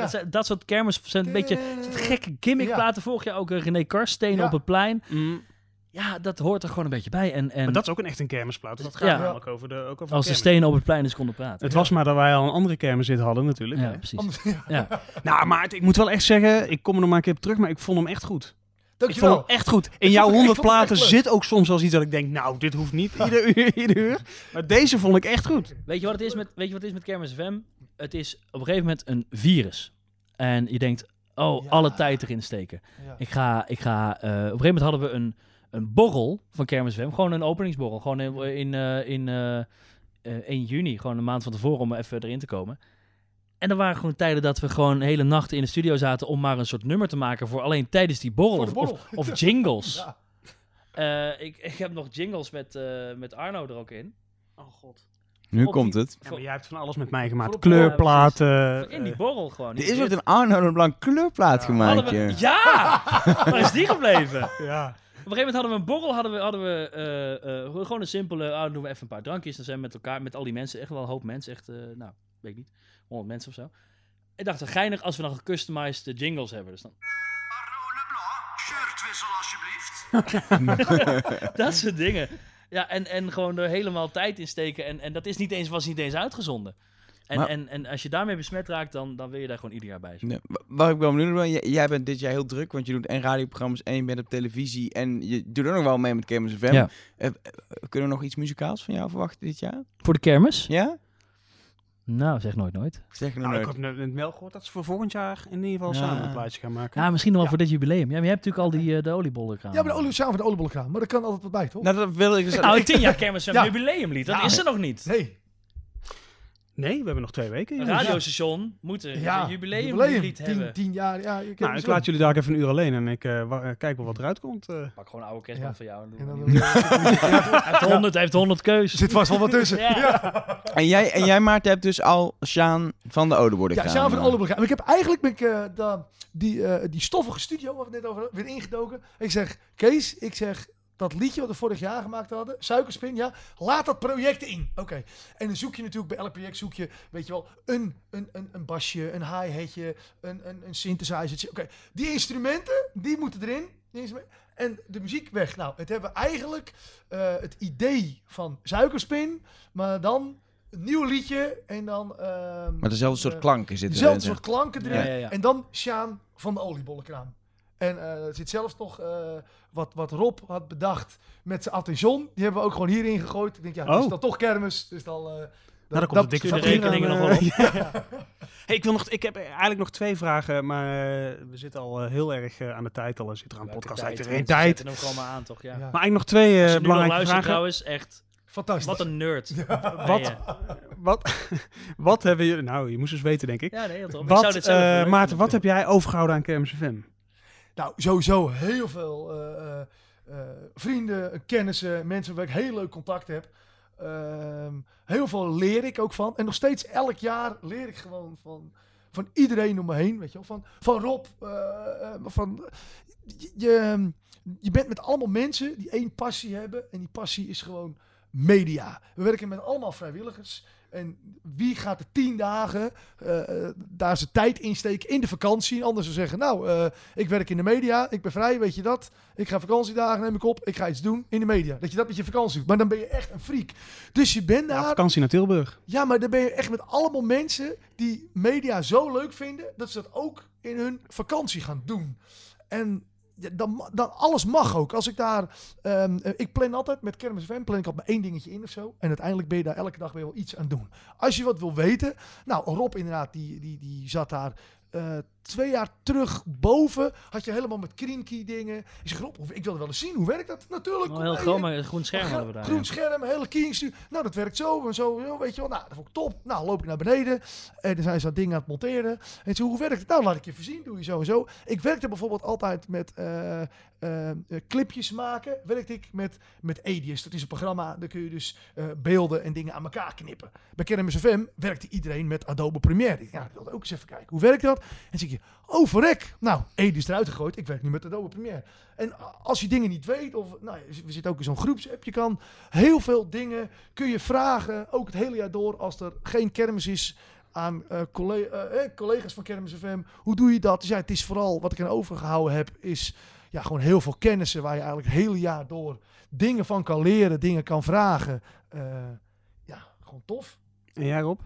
hoofd. Dat soort kermis zijn een beetje soort gekke gimmickplaten. Vorig jaar ook René Karsteen Ja. op het plein. Mm. Ja, dat hoort er gewoon een beetje bij. En, en Maar dat is ook een echt een kermisplaat. Dat gaat Ja. namelijk over de, ook over als de kermis. stenen op het plein eens konden praten. Het was maar dat wij al een andere kermis zit hadden natuurlijk. Ja, hè. precies. Anders- ja. Ja. Nou, maar ik moet wel echt zeggen, ik kom er nog maar een keer op terug, maar ik vond hem echt goed. Ik vond hem echt goed. In jouw het- ik 100 vond het echt platen zit ook soms wel iets dat ik denk, nou, dit hoeft niet ieder uur, ieder uur. Maar deze vond ik echt goed. Weet je wat het is met, weet je wat het is met Kermis FM? Het is op een gegeven moment een virus. En je denkt, oh, Ja. alle tijd erin steken. Ja. Ik ga, ik ga, eh, op een gegeven moment hadden we een, een borrel van Kermis FM. Gewoon een openingsborrel. Gewoon in, in, eh, in eh, eh, 1 juni. Gewoon een maand van tevoren om even erin te komen. En er waren gewoon tijden dat we gewoon hele nachten in de studio zaten om maar een soort nummer te maken voor alleen tijdens die borrel. Of, borrel. of, of jingles. Ja. Eh, ik, ik heb nog jingles met, eh, met Arno er ook in. Oh god. Nu Op komt die- het. Ja, maar jij hebt van alles met mij gemaakt. Op- Kleurplaten. In die borrel gewoon. Er is ooit een Arno een Blanc kleurplaat gemaakt, we-. Ja! Waar is die gebleven? ja. gegeven moment hadden we een borrel, hadden we, hadden we eh, eh, gewoon een simpele, ah, dan doen we even een paar drankjes. Dan zijn we met elkaar, met al die mensen, echt wel een hoop mensen, echt, eh, nou, weet ik niet, 100 mensen of zo. Ik dacht, het geinig als we dan gecustomized jingles hebben. Dus dan, Shirtwissel alsjeblieft. dat soort dingen. Ja, en, en gewoon er helemaal tijd in steken. En, en dat is niet eens, was niet eens uitgezonden. En, Maar- en, en als je daarmee besmet raakt, dan, dan wil je daar gewoon ieder jaar bij zijn. Nee, wa- wat ik wel benieuwd ben, jij, jij bent dit jaar heel druk, want je doet en radioprogramma's en je bent op televisie en je doet ook nog wel mee met Kermis FM. Ja. Eh, eh, kunnen we nog iets muzikaals van jou verwachten dit jaar? Voor de kermis? Ja? Nou, zeg nooit nooit. Zeg Nou, ik nooit. heb net- wel gehoord dat ze voor volgend jaar in ieder geval Ja. samen een plaatje gaan maken. Ja, misschien nog wel voor dit jubileum. Ja, maar je hebt natuurlijk al die, eh, de oliebollenkraam. Ja, maar de olie, samen van de oliebollenkraam. Maar er kan altijd wat bij, toch? Nou, dat wil ik dus... Nou, een 10 jaar kermis Ja. jubileumlied. Dat Ja. is er nog niet. Nee. Nee, we hebben nog twee weken. Een radiostation moet een Ja, jubileumlied tien, hebben. tien jaar. Ja, je Nou, ik laat jullie daar even een uur alleen en ik eh, eh, kijk wel wat eruit komt. eh. Pak gewoon een oude kerstband Ja. van jou. En dan heeft 100, hij heeft 100 keus. Er zit vast wel wat tussen. Ja. Ja. En jij, en jij Maarten, hebt dus al Sjaan van de Odeborden Ja, samen van de. Ik heb eigenlijk ben ik, eh, da- die, eh, die stoffige studio, waar we het net over hadden, weer ingedoken. Ik zeg, Kees, ik zeg, dat liedje wat we vorig jaar gemaakt hadden, Suikerspin, ja, laat dat project in. Oké. En dan zoek je natuurlijk bij elk project, zoek je, weet je wel, een, een, een, een basje, een hi-hatje, een, een, een synthesizer. Oké, die instrumenten, die moeten erin. Die. En de muziek weg. Nou, het hebben we eigenlijk eh, het idee van Suikerspin, maar dan een nieuw liedje en dan... ehm, Maar dezelfde soort eh, klanken zitten Dezelfde erin, soort klanken erin. Ja, ja, ja. En dan Sjaan van de oliebollenkraam. En eh, er zit zelfs nog eh, wat, wat Rob had bedacht met zijn attention. Die hebben we ook gewoon hierin gegooid. Ik denk, ja, het is Oh. dan toch kermis. Dus dan... eh, Nou, dan komt de dikke de rekeningen aan, nog wel op. ja. Hey, ik, wil nog, ik heb eigenlijk nog twee vragen, maar we zitten al heel erg aan de tijd al. Zit er aan podcast uit, er geen tijd. hem gewoon maar aan, toch? Ja. Ja. Maar eigenlijk nog twee eh, Als je nu nog belangrijke luistert vragen. trouwens, echt, Fantastisch. wat een nerd. Wat, wat, wat hebben jullie... Nou, je moest eens weten, denk ik. Ja, nee, heel tof. Ik Wat, zou dit zelf wel leuk Maarten, wat heb jij overgehouden aan Kermis FM? Nou, sowieso heel veel eh, eh, eh, vrienden, kennissen, mensen waar ik heel leuk contact heb. Ehm, heel veel leer ik ook van. En nog steeds elk jaar leer ik gewoon van, van iedereen om me heen. Weet je wel? Van, van Rob. van, je, je, je bent met allemaal mensen die één passie hebben. En die passie is gewoon media. We werken met allemaal vrijwilligers. En wie gaat er tien dagen eh, eh, daar zijn tijd insteken in de vakantie? En anders zou zeggen, nou, eh, ik werk in de media, ik ben vrij, weet je dat? Ik ga vakantiedagen, neem ik op, ik ga iets doen in de media. Dat je dat met je vakantie doet. Maar dan ben je echt een freak. Dus je bent Ja, daar... vakantie naar Tilburg. Ja, maar dan ben je echt met allemaal mensen die media zo leuk vinden dat ze dat ook in hun vakantie gaan doen. En dan, alles mag ook. Als ik daar, ehm, eh, ik plan altijd met Kermis FM, plan ik altijd maar één dingetje in of zo. En uiteindelijk ben je daar elke dag weer wel iets aan doen. Als je wat wil weten, nou Rob inderdaad, die, die, die zat daar eh, twee jaar terug boven. Had je helemaal met Krinky dingen. Ik zeg Rob, ik wilde wel eens zien, hoe werkt dat? Natuurlijk. Kom heel groot, maar een groen scherm hadden we daar. Groen ja. scherm, hele keyingstuur. Nou, dat werkt zo en zo, zo, weet je wel. Nou, dat vond ik top. Nou, loop ik naar beneden. En dan zijn ze dat ding aan het monteren. En zo, hoe werkt het? Nou, laat ik je even zien. Doe je zo en zo. Ik werkte bijvoorbeeld altijd met eh, eh, eh, clipjes maken. Werkte ik met, met Edius. Dat is een programma, daar kun je dus beelden en dingen aan elkaar knippen. Bij Kermis FM werkte iedereen met Adobe Premiere. Ja, ik wilde ook eens even kijken. Hoe werkt dat? En zie je, oh verrek. Nou, Edius eruit gegooid. Ik werk nu met Adobe Premiere. En als je dingen niet weet, of nou, we zitten ook in zo'n groepsapp, je kan heel veel dingen kun je vragen, ook het hele jaar door, als er geen kermis is aan eh, colle- eh, eh, collega's van Kermis FM. Hoe doe je dat? Dus ja, het is vooral wat ik aan overgehouden heb, is ja, gewoon heel veel kennissen waar je eigenlijk het hele jaar door dingen van kan leren, dingen kan vragen. Eh, ja, gewoon tof. En jij Rob?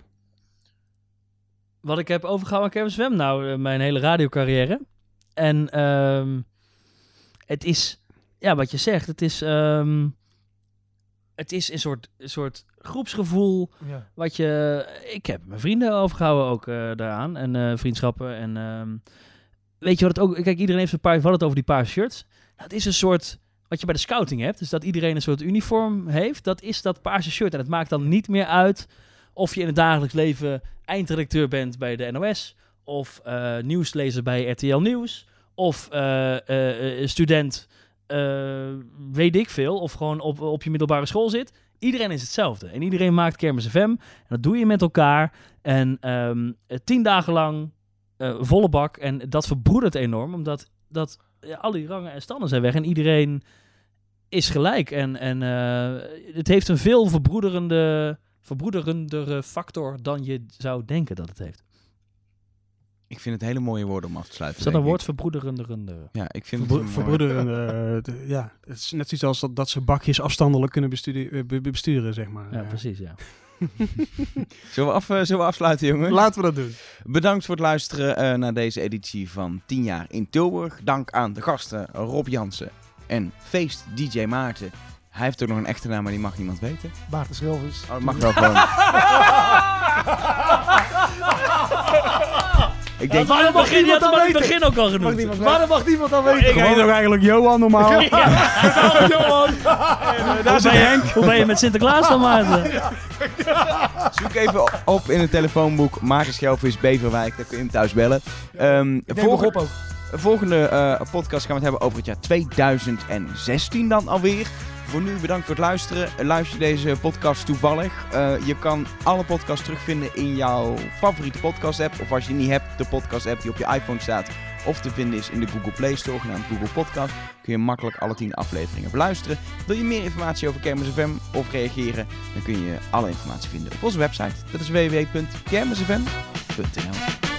Wat ik heb overgehouden aan FM? Nou, eh, mijn hele radiocarrière. En ehm, het is, ja, wat je zegt, het is, ehm, het is een soort, een soort groepsgevoel. Ja. Wat je, ik heb mijn vrienden overgehouden ook eh, daaraan. En eh, vriendschappen. En ehm, weet je wat het ook, kijk, iedereen heeft een paar, hadden het over die paar shirts. Nou, het is een soort, wat je bij de scouting hebt. Dus dat iedereen een soort uniform heeft. Dat is dat paarse shirt. En het maakt dan niet meer uit of je in het dagelijks leven eindredacteur bent bij de NOS. Of eh, nieuwslezer bij RTL Nieuws. Of eh, eh, student, weet ik veel. Of gewoon op, op je middelbare school zit. Iedereen is hetzelfde. En iedereen maakt Kermis FM. En dat doe je met elkaar. En ehm, eh, tien dagen lang volle bak. En dat verbroedert enorm. Omdat dat, ja, al die rangen en standen zijn weg. En iedereen is gelijk. En, en het heeft een veel verbroederende, verbroederendere factor dan je zou denken dat het heeft. Ik vind het hele mooie woorden om af te sluiten. Is dat een woord verbroederende? Ja, ik vind Verbro- het een mooi- verbroederen, eh, de- ja, het is net zoiets als dat, dat ze bakjes afstandelijk kunnen besturen, eh, be- be- besturen zeg maar. Ja, precies, ja. Zullen we, af, eh, zullen we afsluiten, jongen? Laten we dat doen. Bedankt voor het luisteren eh, naar deze editie van 10 jaar in Tilburg. Dank aan de gasten Rob Jansen en Feest DJ Maarten. Hij heeft ook nog een echte naam, maar die mag niemand weten. Maarten Schelvis. Oh, dat mag wel gewoon. Ik denk, waarom mag niet aan het begin ook al genoemd? niemand Waarom mag niemand dan weten? Ik heet ook eigenlijk Johan normaal. Johan. Daar is Henk. Hoe ben je met Sinterklaas dan, Maarten? Zoek even op in het telefoonboek Maarten Schelvis Beverwijk. Daar kun je hem thuis bellen. Ehm, neem nog op ook. Volgende eh, podcast gaan we het hebben over het jaar 2016 dan alweer. Voor nu bedankt voor het luisteren. Luister deze podcast toevallig. Eh, je kan alle podcasts terugvinden in jouw favoriete podcast app. Of als je niet hebt, de podcast app die op je iPhone staat. Of te vinden is in de Google Play Store, genaamd Google Podcast. Kun je makkelijk alle 10 afleveringen beluisteren. Wil je meer informatie over Kermis FM of reageren? Dan kun je alle informatie vinden op onze website. Dat is www.kermisfm.nl